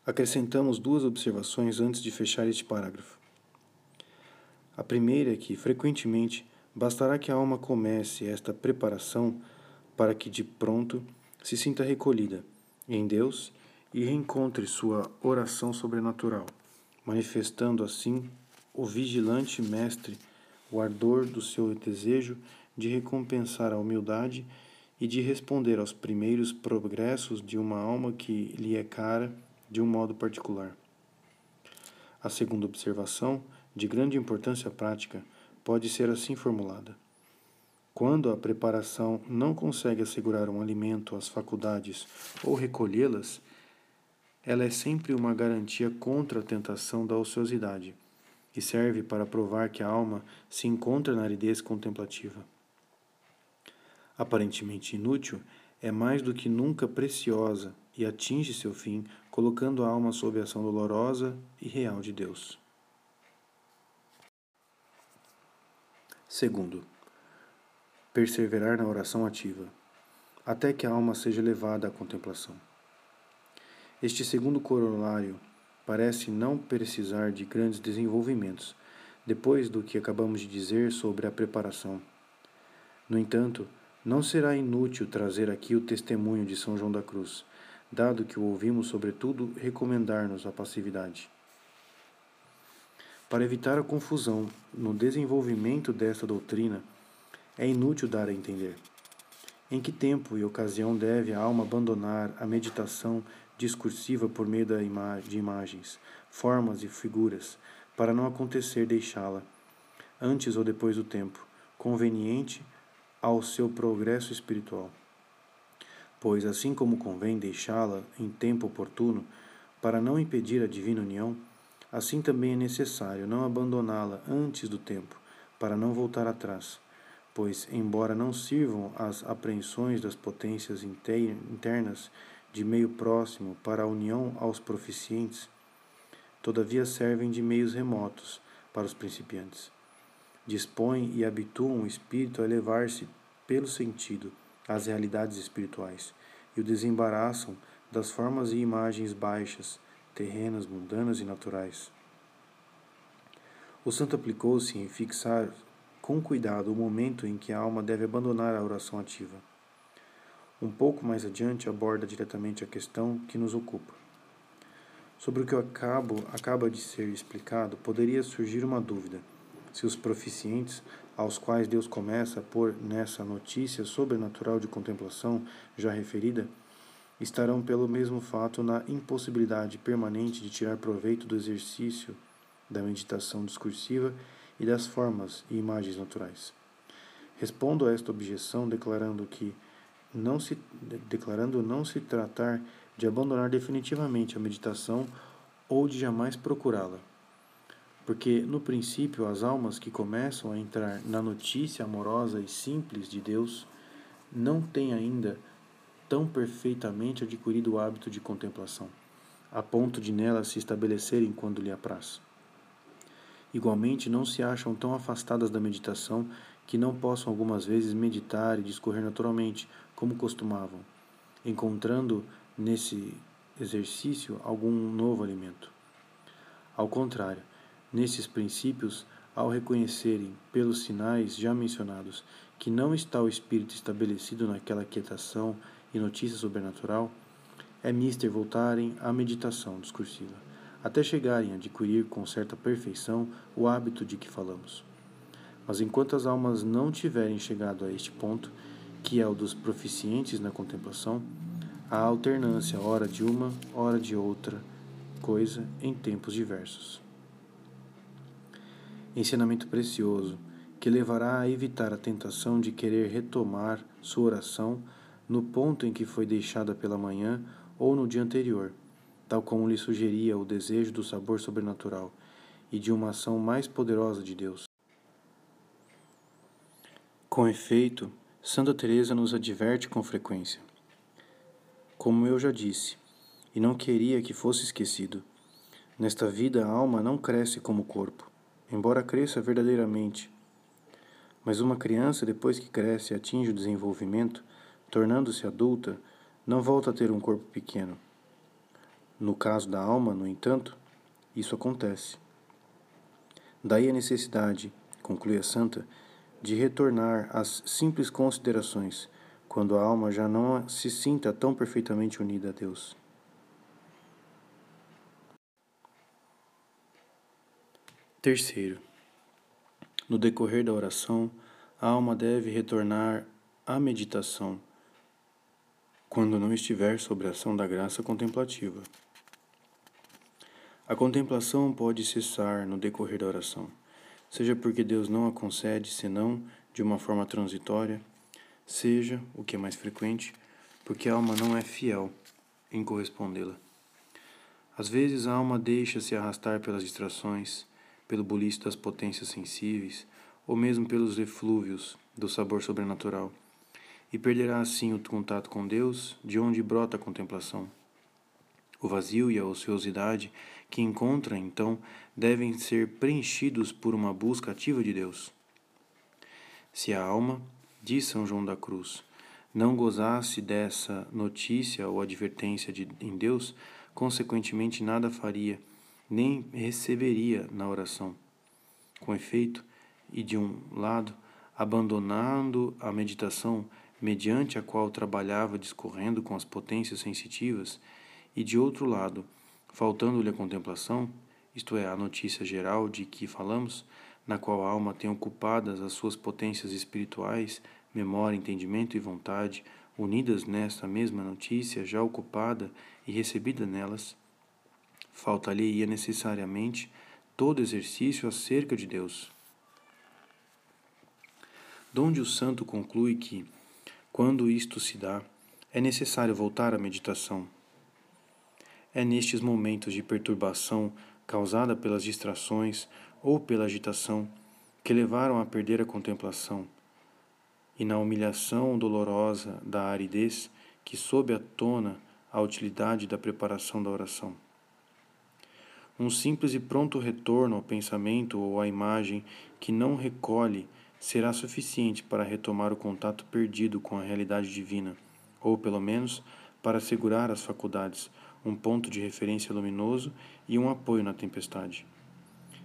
Acrescentamos duas observações antes de fechar este parágrafo. A primeira é que, frequentemente, bastará que a alma comece esta preparação para que de pronto se sinta recolhida em Deus e reencontre sua oração sobrenatural, manifestando assim o vigilante mestre o ardor do seu desejo de recompensar a humildade e de responder aos primeiros progressos de uma alma que lhe é cara de um modo particular. A segunda observação de grande importância prática, pode ser assim formulada. Quando a preparação não consegue assegurar um alimento às faculdades ou recolhê-las, ela é sempre uma garantia contra a tentação da ociosidade e serve para provar que a alma se encontra na aridez contemplativa. Aparentemente inútil, é mais do que nunca preciosa e atinge seu fim, colocando a alma sob a ação dolorosa e real de Deus. Segundo, perseverar na oração ativa, até que a alma seja levada à contemplação. Este segundo corolário parece não precisar de grandes desenvolvimentos, depois do que acabamos de dizer sobre a preparação. No entanto, não será inútil trazer aqui o testemunho de São João da Cruz, dado que o ouvimos, sobretudo, recomendar-nos a passividade. Para evitar a confusão no desenvolvimento desta doutrina, é inútil dar a entender. Em que tempo e ocasião deve a alma abandonar a meditação discursiva por meio de imagens, formas e figuras, para não acontecer deixá-la, antes ou depois do tempo, conveniente ao seu progresso espiritual? Pois, assim como convém deixá-la em tempo oportuno, para não impedir a divina união, Assim também é necessário não abandoná-la antes do tempo, para não voltar atrás, pois, embora não sirvam as apreensões das potências internas de meio próximo para a união aos proficientes, todavia servem de meios remotos para os principiantes. Dispõem e habituam o espírito a elevar-se pelo sentido às realidades espirituais e o desembaraçam das formas e imagens baixas terrenas, mundanas e naturais. O santo aplicou-se em fixar com cuidado o momento em que a alma deve abandonar a oração ativa. Um pouco mais adiante aborda diretamente a questão que nos ocupa. Sobre o que acabo, acaba de ser explicado, poderia surgir uma dúvida: se os proficientes, aos quais Deus começa a pôr nessa notícia sobrenatural de contemplação já referida, estarão pelo mesmo fato na impossibilidade permanente de tirar proveito do exercício da meditação discursiva e das formas e imagens naturais. Respondo a esta objeção declarando que não se declarando não se tratar de abandonar definitivamente a meditação ou de jamais procurá-la. Porque no princípio as almas que começam a entrar na notícia amorosa e simples de Deus não têm ainda tão perfeitamente adquirido o hábito de contemplação, a ponto de nela se estabelecerem quando lhe apraz. Igualmente, não se acham tão afastadas da meditação que não possam algumas vezes meditar e discorrer naturalmente, como costumavam, encontrando nesse exercício algum novo alimento. Ao contrário, nesses princípios, ao reconhecerem, pelos sinais já mencionados, que não está o espírito estabelecido naquela quietação e notícia sobrenatural, é mister voltarem à meditação discursiva, até chegarem a adquirir com certa perfeição o hábito de que falamos. Mas enquanto as almas não tiverem chegado a este ponto, que é o dos proficientes na contemplação, a alternância ora de uma, ora de outra coisa em tempos diversos. Ensinamento precioso que levará a evitar a tentação de querer retomar sua oração no ponto em que foi deixada pela manhã ou no dia anterior, tal como lhe sugeria o desejo do sabor sobrenatural e de uma ação mais poderosa de Deus. Com efeito, Santa Teresa nos adverte com frequência. Como eu já disse, e não queria que fosse esquecido, nesta vida a alma não cresce como o corpo, embora cresça verdadeiramente. Mas uma criança, depois que cresce e atinge o desenvolvimento, tornando-se adulta, não volta a ter um corpo pequeno. No caso da alma, no entanto, isso acontece. Daí a necessidade, conclui a santa, de retornar às simples considerações, quando a alma já não se sinta tão perfeitamente unida a Deus. Terceiro, no decorrer da oração, a alma deve retornar à meditação quando não estiver sob a ação da graça contemplativa. A contemplação pode cessar no decorrer da oração, seja porque Deus não a concede senão de uma forma transitória, seja, o que é mais frequente, porque a alma não é fiel em correspondê-la. Às vezes a alma deixa-se arrastar pelas distrações, pelo buliço das potências sensíveis, ou mesmo pelos eflúvios do sabor sobrenatural e perderá assim o contato com Deus, de onde brota a contemplação. O vazio e a ociosidade que encontra, então, devem ser preenchidos por uma busca ativa de Deus. Se a alma, diz São João da Cruz, não gozasse dessa notícia ou advertência de, em Deus, consequentemente nada faria, nem receberia na oração. Com efeito, e de um lado, abandonando a meditação, mediante a qual trabalhava discorrendo com as potências sensitivas, e de outro lado, faltando-lhe a contemplação, isto é, a notícia geral de que falamos, na qual a alma tem ocupadas as suas potências espirituais, memória, entendimento e vontade, unidas nesta mesma notícia, já ocupada e recebida nelas, falta-lhe necessariamente todo exercício acerca de Deus. Donde o santo conclui que, quando isto se dá, é necessário voltar à meditação. É nestes momentos de perturbação causada pelas distrações ou pela agitação que levaram a perder a contemplação, e na humilhação dolorosa da aridez que sob a tona a utilidade da preparação da oração. Um simples e pronto retorno ao pensamento ou à imagem que não recolhe será suficiente para retomar o contato perdido com a realidade divina, ou, pelo menos, para assegurar às faculdades um ponto de referência luminoso e um apoio na tempestade,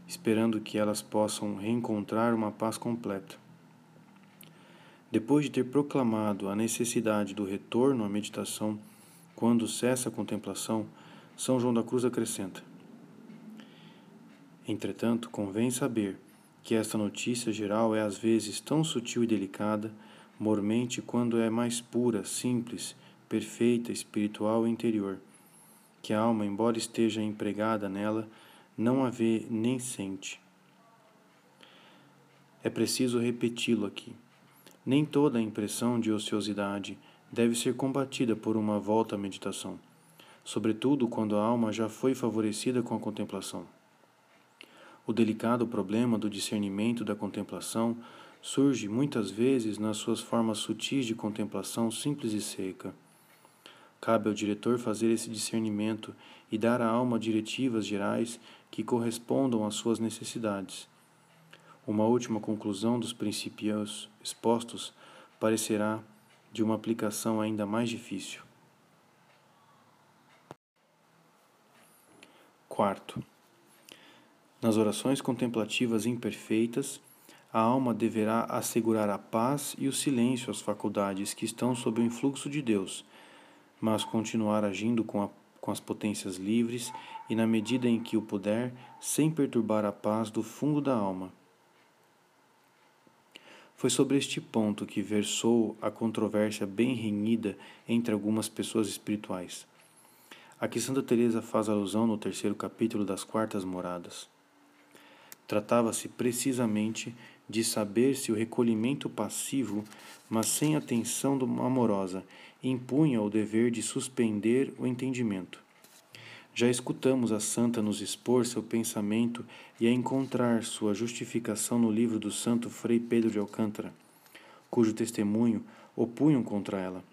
esperando que elas possam reencontrar uma paz completa. Depois de ter proclamado a necessidade do retorno à meditação quando cessa a contemplação, São João da Cruz acrescenta: Entretanto, convém saber que esta notícia geral é às vezes tão sutil e delicada, mormente quando é mais pura, simples, perfeita, espiritual e interior, que a alma, embora esteja empregada nela, não a vê nem sente. É preciso repeti-lo aqui. Nem toda a impressão de ociosidade deve ser combatida por uma volta à meditação, sobretudo quando a alma já foi favorecida com a contemplação. O delicado problema do discernimento da contemplação surge muitas vezes nas suas formas sutis de contemplação simples e seca. Cabe ao diretor fazer esse discernimento e dar à alma diretivas gerais que correspondam às suas necessidades. Uma última conclusão dos princípios expostos parecerá de uma aplicação ainda mais difícil. Quarto, Nas orações contemplativas imperfeitas, a alma deverá assegurar a paz e o silêncio às faculdades que estão sob o influxo de Deus, mas continuar agindo com, a, com as potências livres e, na medida em que o puder, sem perturbar a paz do fundo da alma. Foi sobre este ponto que versou a controvérsia bem renhida entre algumas pessoas espirituais. A que Santa Teresa faz alusão no terceiro capítulo das Quartas Moradas. Tratava-se precisamente de saber se o recolhimento passivo, mas sem atenção amorosa, impunha o dever de suspender o entendimento. Já escutamos a santa nos expor seu pensamento e a encontrar sua justificação no livro do santo Frei Pedro de Alcântara, cujo testemunho opunham contra ela.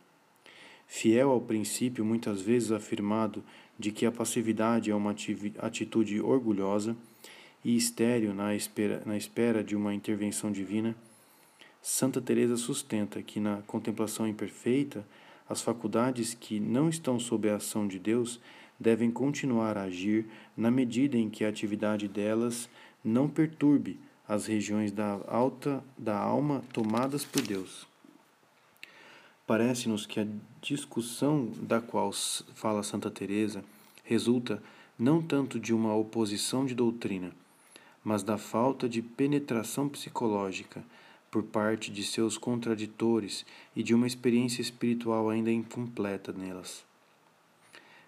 Fiel ao princípio muitas vezes afirmado de que a passividade é uma atitude orgulhosa e estéril na espera, na espera de uma intervenção divina, Santa Teresa sustenta que na contemplação imperfeita as faculdades que não estão sob a ação de Deus devem continuar a agir na medida em que a atividade delas não perturbe as regiões da alta da alma tomadas por Deus. Parece-nos que a discussão da qual fala Santa Teresa resulta não tanto de uma oposição de doutrina, mas da falta de penetração psicológica por parte de seus contraditores e de uma experiência espiritual ainda incompleta nelas.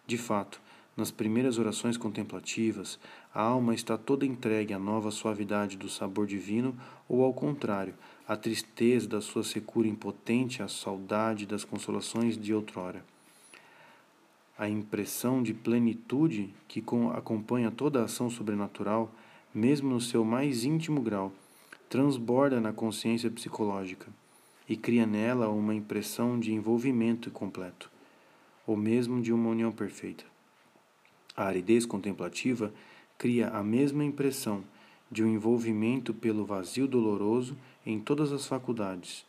De fato, nas primeiras orações contemplativas, a alma está toda entregue à nova suavidade do sabor divino, ou ao contrário, à tristeza da sua secura impotente, à saudade das consolações de outrora. A impressão de plenitude que acompanha toda a ação sobrenatural, mesmo no seu mais íntimo grau, transborda na consciência psicológica e cria nela uma impressão de envolvimento completo, ou mesmo de uma união perfeita. A aridez contemplativa cria a mesma impressão de um envolvimento pelo vazio doloroso em todas as faculdades.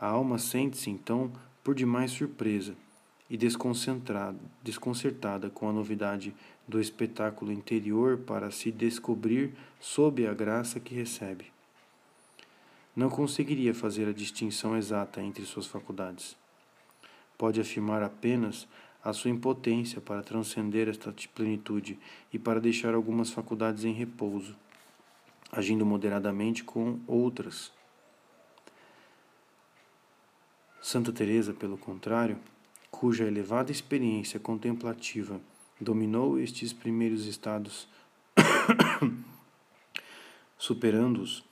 A alma sente-se, então, por demais surpresa e desconcertada com a novidade do espetáculo interior para se descobrir sob a graça que recebe. Não conseguiria fazer a distinção exata entre suas faculdades. Pode afirmar apenas a sua impotência para transcender esta plenitude e para deixar algumas faculdades em repouso, agindo moderadamente com outras. Santa Teresa, pelo contrário, cuja elevada experiência contemplativa dominou estes primeiros estados, superando-os,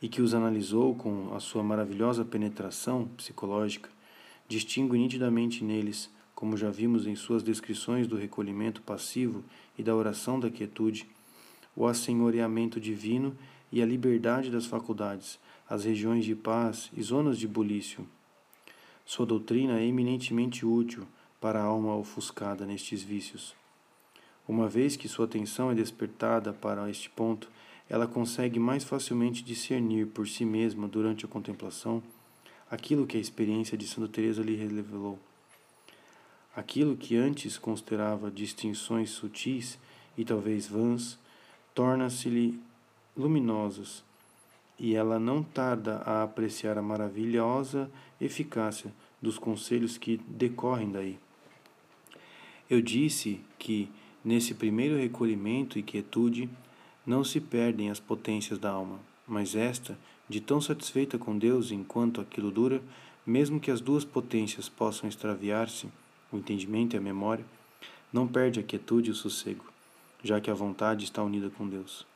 e que os analisou com a sua maravilhosa penetração psicológica, distingue nitidamente neles como já vimos em suas descrições do recolhimento passivo e da oração da quietude, o assenhoreamento divino e a liberdade das faculdades, as regiões de paz e zonas de bulício. Sua doutrina é eminentemente útil para a alma ofuscada nestes vícios. Uma vez que sua atenção é despertada para este ponto, ela consegue mais facilmente discernir por si mesma durante a contemplação aquilo que a experiência de Santa Teresa lhe revelou. Aquilo que antes considerava distinções sutis e talvez vãs, torna-se-lhe luminosas, e ela não tarda a apreciar a maravilhosa eficácia dos conselhos que decorrem daí. Eu disse que, nesse primeiro recolhimento e quietude, não se perdem as potências da alma, mas esta, de tão satisfeita com Deus enquanto aquilo dura, mesmo que as duas potências possam extraviar-se, o entendimento e a memória, não perde a quietude e o sossego, já que a vontade está unida com Deus.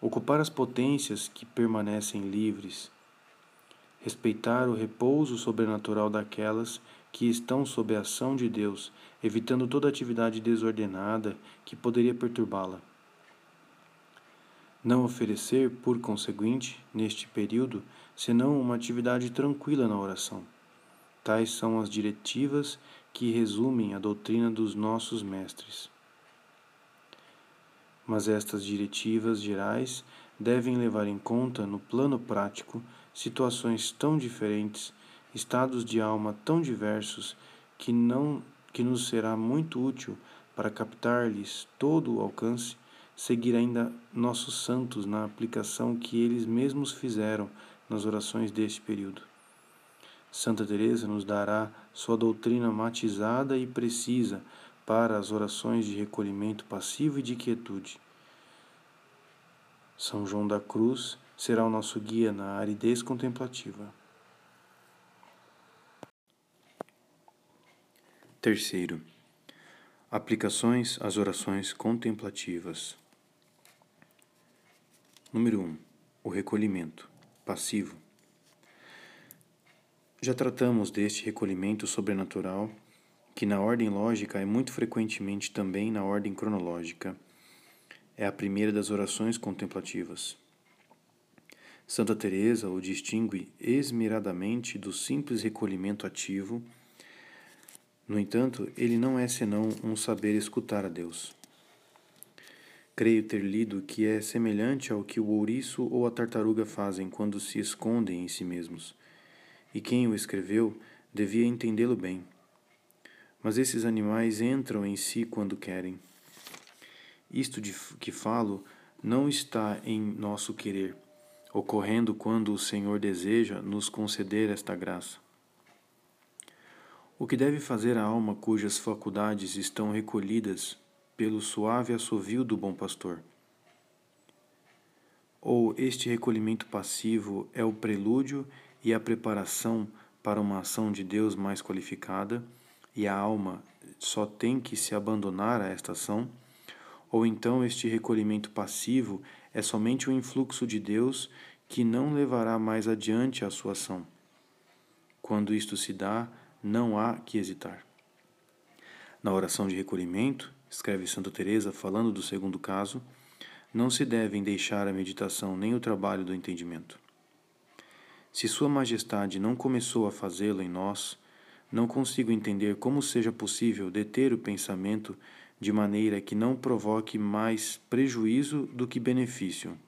Ocupar as potências que permanecem livres, respeitar o repouso sobrenatural daquelas que estão sob a ação de Deus, evitando toda atividade desordenada que poderia perturbá-la. Não oferecer, por conseguinte, neste período, senão uma atividade tranquila na oração Tais são as diretivas que resumem a doutrina dos nossos mestres. Mas estas diretivas gerais devem levar em conta, no plano prático, situações tão diferentes, estados de alma tão diversos, que não que nos será muito útil para captar-lhes todo o alcance, seguir ainda nossos santos na aplicação que eles mesmos fizeram nas orações deste período. Santa Teresa nos dará sua doutrina matizada e precisa para as orações de recolhimento passivo e de quietude. São João da Cruz será o nosso guia na aridez contemplativa. Terceiro, aplicações às orações contemplativas. Número 1. Um, o recolhimento passivo. Já tratamos deste recolhimento sobrenatural, que na ordem lógica é muito frequentemente também na ordem cronológica. É a primeira das orações contemplativas. Santa Teresa o distingue esmeradamente do simples recolhimento ativo. No entanto, ele não é senão um saber escutar a Deus. Creio ter lido que é semelhante ao que o ouriço ou a tartaruga fazem quando se escondem em si mesmos e quem o escreveu devia entendê-lo bem. Mas esses animais entram em si quando querem. Isto de que falo não está em nosso querer, ocorrendo quando o Senhor deseja nos conceder esta graça. O que deve fazer a alma cujas faculdades estão recolhidas pelo suave assovio do bom pastor? Ou este recolhimento passivo é o prelúdio e a preparação para uma ação de Deus mais qualificada, e a alma só tem que se abandonar a esta ação, ou então este recolhimento passivo é somente o influxo de Deus que não levará mais adiante a sua ação. Quando isto se dá, não há que hesitar. Na oração de recolhimento, escreve Santa Teresa falando do segundo caso, não se devem deixar a meditação nem o trabalho do entendimento. Se Sua Majestade não começou a fazê-lo em nós, não consigo entender como seja possível deter o pensamento de maneira que não provoque mais prejuízo do que benefício.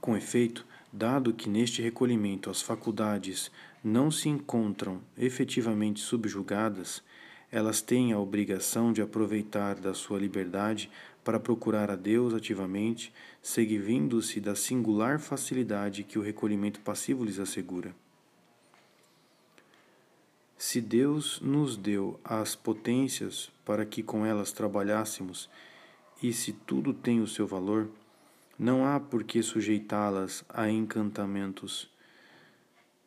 Com efeito, dado que neste recolhimento as faculdades não se encontram efetivamente subjugadas, elas têm a obrigação de aproveitar da sua liberdade para procurar a Deus ativamente, seguindo-se da singular facilidade que o recolhimento passivo lhes assegura. Se Deus nos deu as potências para que com elas trabalhássemos, e se tudo tem o seu valor, não há por que sujeitá-las a encantamentos.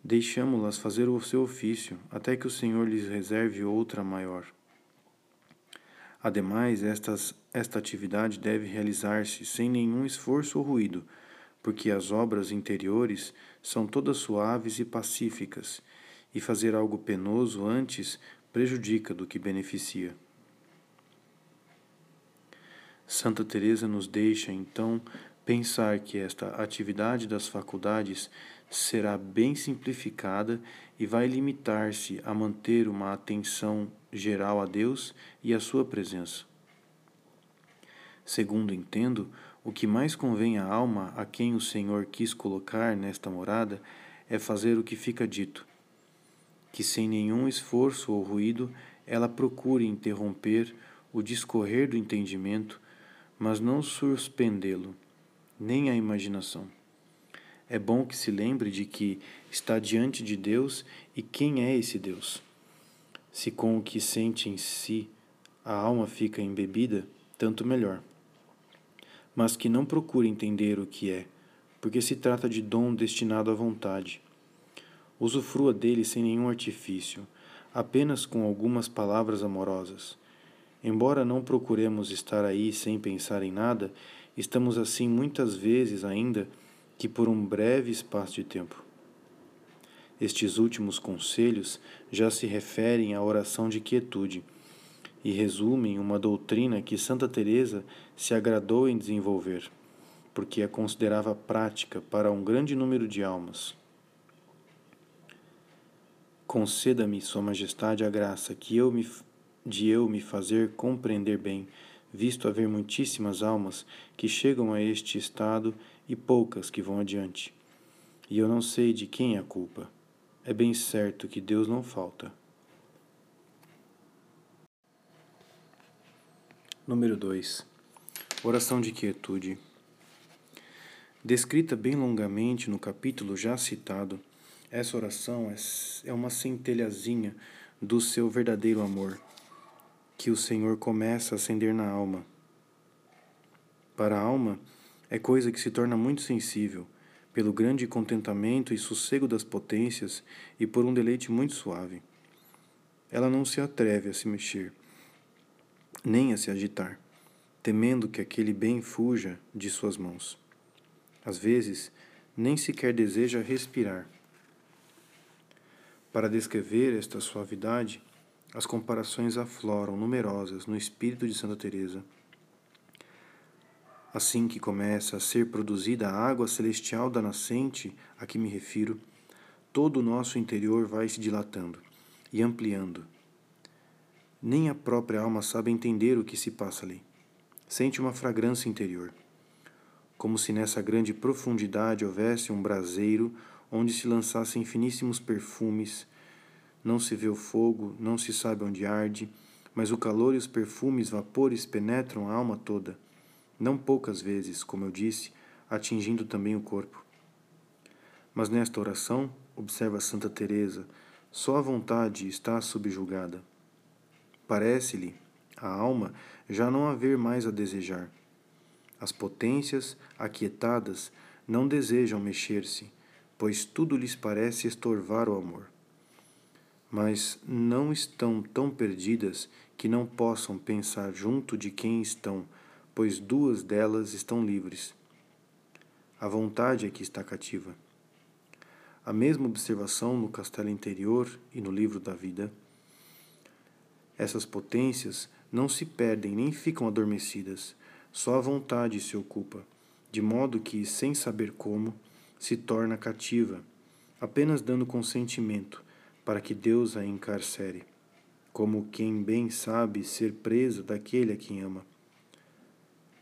Deixamo-las fazer o seu ofício, até que o Senhor lhes reserve outra maior. Ademais, estas, esta atividade deve realizar-se sem nenhum esforço ou ruído, porque as obras interiores são todas suaves e pacíficas, e fazer algo penoso antes prejudica do que beneficia. Santa Teresa nos deixa então pensar que esta atividade das faculdades será bem simplificada e vai limitar-se a manter uma atenção geral a Deus e a sua presença. Segundo entendo, o que mais convém à alma a quem o Senhor quis colocar nesta morada é fazer o que fica dito, que sem nenhum esforço ou ruído ela procure interromper o discorrer do entendimento, mas não suspendê-lo, nem a imaginação. É bom que se lembre de que está diante de Deus e quem é esse Deus. Se com o que sente em si a alma fica embebida, tanto melhor. Mas que não procure entender o que é, porque se trata de dom destinado à vontade. Usufrua dele sem nenhum artifício, apenas com algumas palavras amorosas. Embora não procuremos estar aí sem pensar em nada, estamos assim muitas vezes ainda que por um breve espaço de tempo. Estes últimos conselhos já se referem à oração de quietude e resumem uma doutrina que Santa Teresa se agradou em desenvolver, porque a considerava prática para um grande número de almas. Conceda-me, Sua Majestade, a graça que eu me, de eu me fazer compreender bem, visto haver muitíssimas almas que chegam a este estado e poucas que vão adiante. E eu não sei de quem é a culpa é bem certo que Deus não falta. Número 2. Oração de quietude. Descrita bem longamente no capítulo já citado, essa oração é, é uma centelhazinha do seu verdadeiro amor, que o Senhor começa a acender na alma. Para a alma, é coisa que se torna muito sensível, pelo grande contentamento e sossego das potências e por um deleite muito suave. Ela não se atreve a se mexer nem a se agitar, temendo que aquele bem fuja de suas mãos. Às vezes, nem sequer deseja respirar. Para descrever esta suavidade, as comparações afloram numerosas no espírito de Santa Teresa. Assim que começa a ser produzida a água celestial da nascente a que me refiro, todo o nosso interior vai se dilatando e ampliando, nem a própria alma sabe entender o que se passa ali. Sente uma fragrância interior, como se nessa grande profundidade houvesse um braseiro onde se lançassem finíssimos perfumes. Não se vê o fogo, não se sabe onde arde, mas o calor e os perfumes, vapores penetram a alma toda, não poucas vezes, como eu disse, atingindo também o corpo. Mas nesta oração, observa Santa Teresa, só a vontade está subjugada. Parece-lhe, a alma, já não haver mais a desejar. As potências, aquietadas, não desejam mexer-se, pois tudo lhes parece estorvar o amor. Mas não estão tão perdidas que não possam pensar junto de quem estão, pois duas delas estão livres. A vontade é que está cativa. A mesma observação no castelo interior e no livro da vida essas potências não se perdem nem ficam adormecidas, só a vontade se ocupa, de modo que, sem saber como, se torna cativa, apenas dando consentimento para que Deus a encarcere, como quem bem sabe ser presa daquele a quem ama.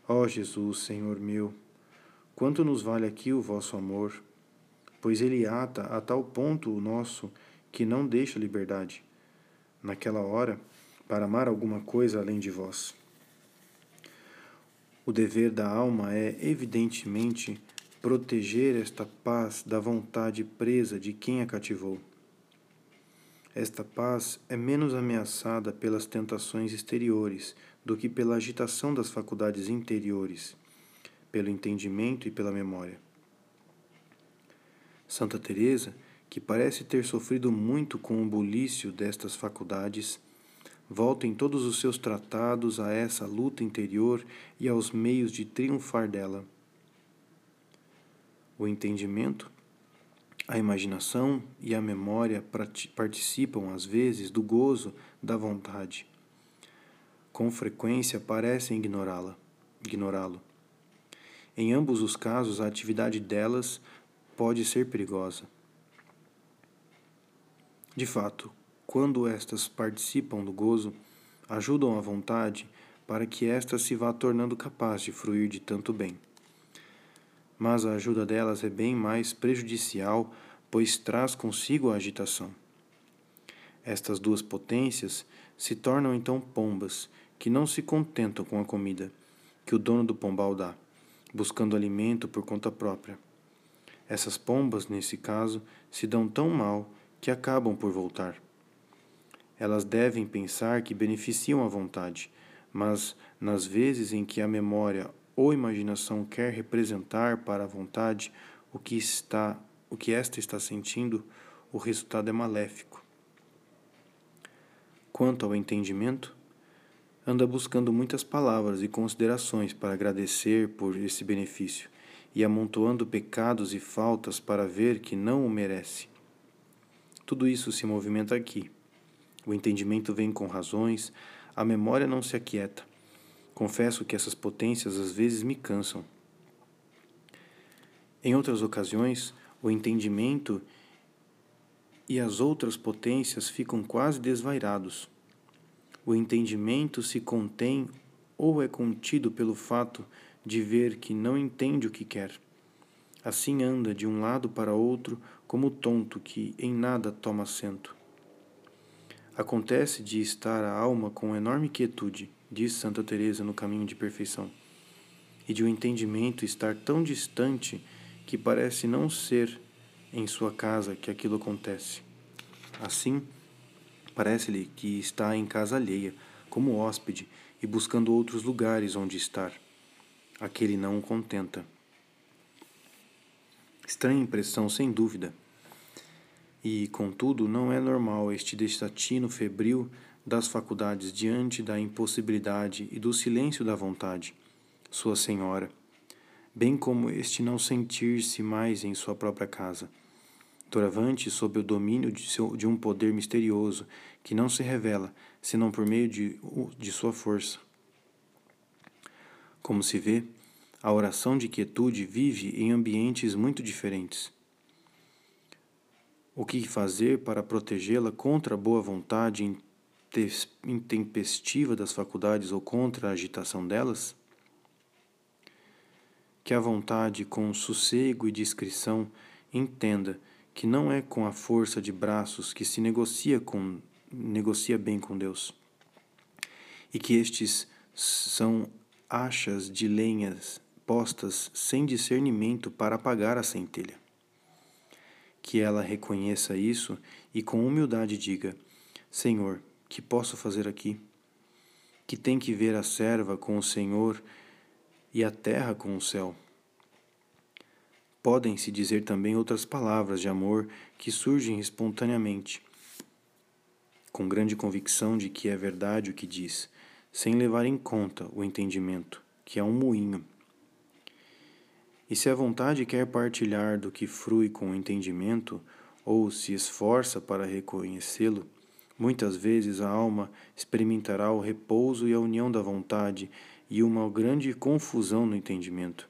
Ó Jesus, Senhor meu, quanto nos vale aqui o vosso amor, pois ele ata a tal ponto o nosso que não deixa liberdade. Naquela hora, para amar alguma coisa além de vós. O dever da alma é, evidentemente, proteger esta paz da vontade presa de quem a cativou. Esta paz é menos ameaçada pelas tentações exteriores do que pela agitação das faculdades interiores, pelo entendimento e pela memória. Santa Teresa, que parece ter sofrido muito com o bulício destas faculdades, volta em todos os seus tratados a essa luta interior e aos meios de triunfar dela. O entendimento, a imaginação e a memória participam, às vezes, do gozo da vontade. Com frequência parecem ignorá-la, ignorá-lo. Em ambos os casos, a atividade delas pode ser perigosa. De fato, quando estas participam do gozo, ajudam a vontade para que esta se vá tornando capaz de fruir de tanto bem. Mas a ajuda delas é bem mais prejudicial, pois traz consigo a agitação. Estas duas potências se tornam então pombas, que não se contentam com a comida que o dono do pombal dá, buscando alimento por conta própria. Essas pombas, nesse caso, se dão tão mal que acabam por voltar. Elas devem pensar que beneficiam a vontade, mas nas vezes em que a memória ou imaginação quer representar para a vontade o que está, o que esta está sentindo, o resultado é maléfico. Quanto ao entendimento, anda buscando muitas palavras e considerações para agradecer por esse benefício e amontoando pecados e faltas para ver que não o merece. Tudo isso se movimenta aqui o entendimento vem com razões, a memória não se aquieta. Confesso que essas potências às vezes me cansam. Em outras ocasiões, o entendimento e as outras potências ficam quase desvairados. O entendimento se contém ou é contido pelo fato de ver que não entende o que quer. Assim anda de um lado para outro como o tonto que em nada toma assento. Acontece de estar a alma com enorme quietude, diz Santa Teresa no caminho de perfeição, e de o um entendimento estar tão distante que parece não ser em sua casa que aquilo acontece. Assim, parece-lhe que está em casa alheia, como hóspede, e buscando outros lugares onde estar. Aquele não o contenta. Estranha impressão, sem dúvida. E, contudo, não é normal este desatino febril das faculdades diante da impossibilidade e do silêncio da vontade, Sua Senhora, bem como este não sentir-se mais em sua própria casa, doravante sob o domínio de, seu, de um poder misterioso que não se revela senão por meio de, de sua força. Como se vê, a oração de quietude vive em ambientes muito diferentes. O que fazer para protegê-la contra a boa vontade intempestiva das faculdades ou contra a agitação delas? Que a vontade, com sossego e discrição, entenda que não é com a força de braços que se negocia, com, negocia bem com Deus, e que estes são achas de lenhas postas sem discernimento para apagar a centelha. Que ela reconheça isso e com humildade diga: Senhor, que posso fazer aqui? Que tem que ver a serva com o Senhor e a terra com o céu? Podem-se dizer também outras palavras de amor que surgem espontaneamente, com grande convicção de que é verdade o que diz, sem levar em conta o entendimento, que é um moinho. E se a vontade quer partilhar do que frui com o entendimento, ou se esforça para reconhecê-lo, Muitas vezes a alma experimentará o repouso e a união da vontade e uma grande confusão no entendimento.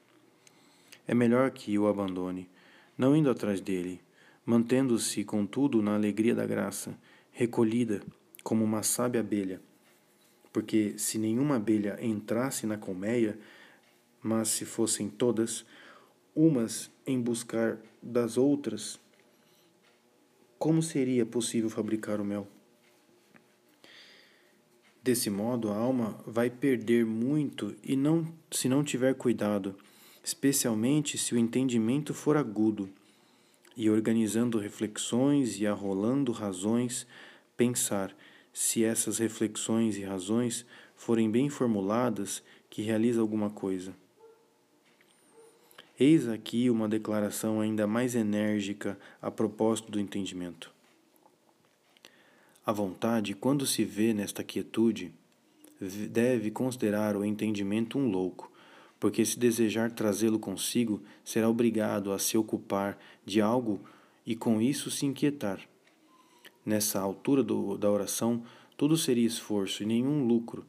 É melhor que o abandone, não indo atrás dele, mantendo-se, contudo, na alegria da graça, recolhida como uma sábia abelha. Porque se nenhuma abelha entrasse na colmeia, mas se fossem todas, umas em buscar das outras, como seria possível fabricar o mel? Desse modo, a alma vai perder muito e não se não tiver cuidado, especialmente se o entendimento for agudo, e organizando reflexões e arrolando razões, pensar se essas reflexões e razões forem bem formuladas, que realiza alguma coisa. Eis aqui uma declaração ainda mais enérgica a propósito do entendimento. A vontade, quando se vê nesta quietude, deve considerar o entendimento um louco, porque se desejar trazê-lo consigo, será obrigado a se ocupar de algo e com isso se inquietar. Nessa altura do, da oração, tudo seria esforço e nenhum lucro,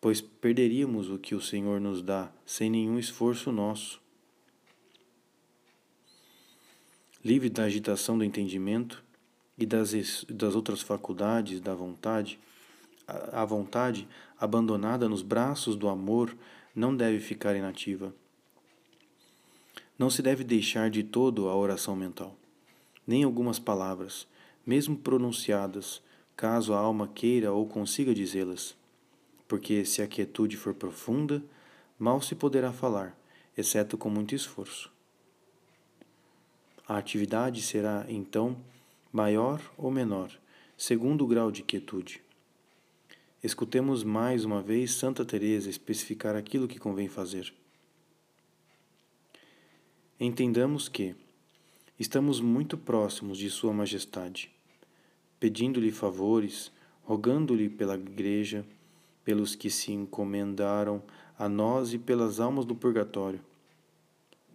pois perderíamos o que o Senhor nos dá sem nenhum esforço nosso. Livre da agitação do entendimento, e das, das outras faculdades da vontade, a, a vontade, abandonada nos braços do amor, não deve ficar inativa. Não se deve deixar de todo a oração mental, nem algumas palavras, mesmo pronunciadas, caso a alma queira ou consiga dizê-las, porque se a quietude for profunda, mal se poderá falar, exceto com muito esforço. A atividade será, então, maior ou menor, segundo o grau de quietude. Escutemos mais uma vez Santa Teresa especificar aquilo que convém fazer. Entendamos que estamos muito próximos de Sua Majestade, pedindo-lhe favores, rogando-lhe pela Igreja, pelos que se encomendaram a nós e pelas almas do purgatório,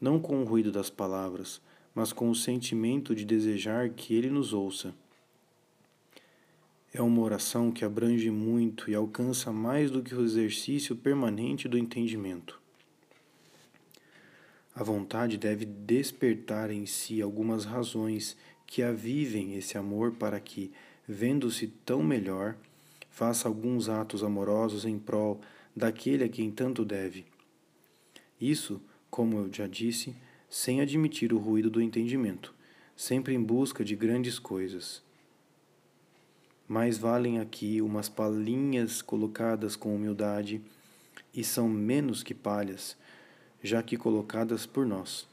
não com o ruído das palavras, mas com o sentimento de desejar que Ele nos ouça. É uma oração que abrange muito e alcança mais do que o exercício permanente do entendimento. A vontade deve despertar em si algumas razões que avivem esse amor para que, vendo-se tão melhor, faça alguns atos amorosos em prol daquele a quem tanto deve. Isso, como eu já disse, sem admitir o ruído do entendimento, sempre em busca de grandes coisas. Mais valem aqui umas palhinhas colocadas com humildade e são menos que palhas, já que colocadas por nós,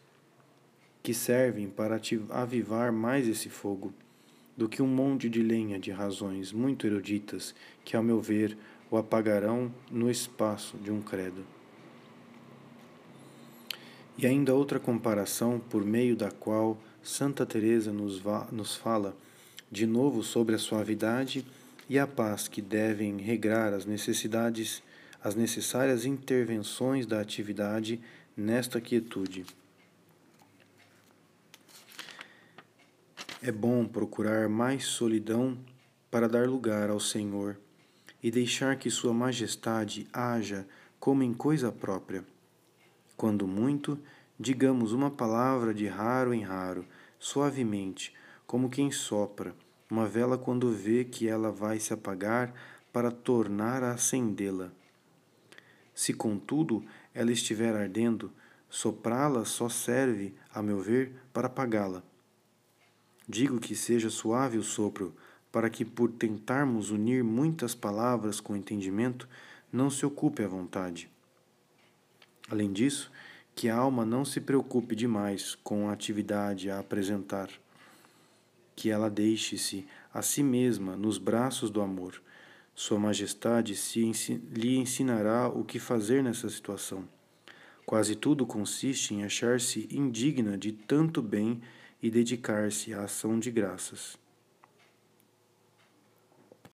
que servem para avivar mais esse fogo do que um monte de lenha de razões muito eruditas que, ao meu ver, o apagarão no espaço de um credo. E ainda outra comparação por meio da qual Santa Teresa nos, nos fala de novo sobre a suavidade e a paz que devem regrar as necessidades, as necessárias intervenções da atividade nesta quietude. É bom procurar mais solidão para dar lugar ao Senhor e deixar que Sua Majestade haja como em coisa própria. Quando muito, digamos uma palavra de raro em raro, suavemente, como quem sopra uma vela quando vê que ela vai se apagar para tornar a acendê-la. Se, contudo, ela estiver ardendo, soprá-la só serve, a meu ver, para apagá-la. Digo que seja suave o sopro, para que, por tentarmos unir muitas palavras com entendimento, não se ocupe à vontade. Além disso, que a alma não se preocupe demais com a atividade a apresentar que ela deixe-se a si mesma nos braços do amor. Sua Majestade lhe ensinará o que fazer nessa situação. Quase tudo consiste em achar-se indigna de tanto bem e dedicar-se à ação de graças.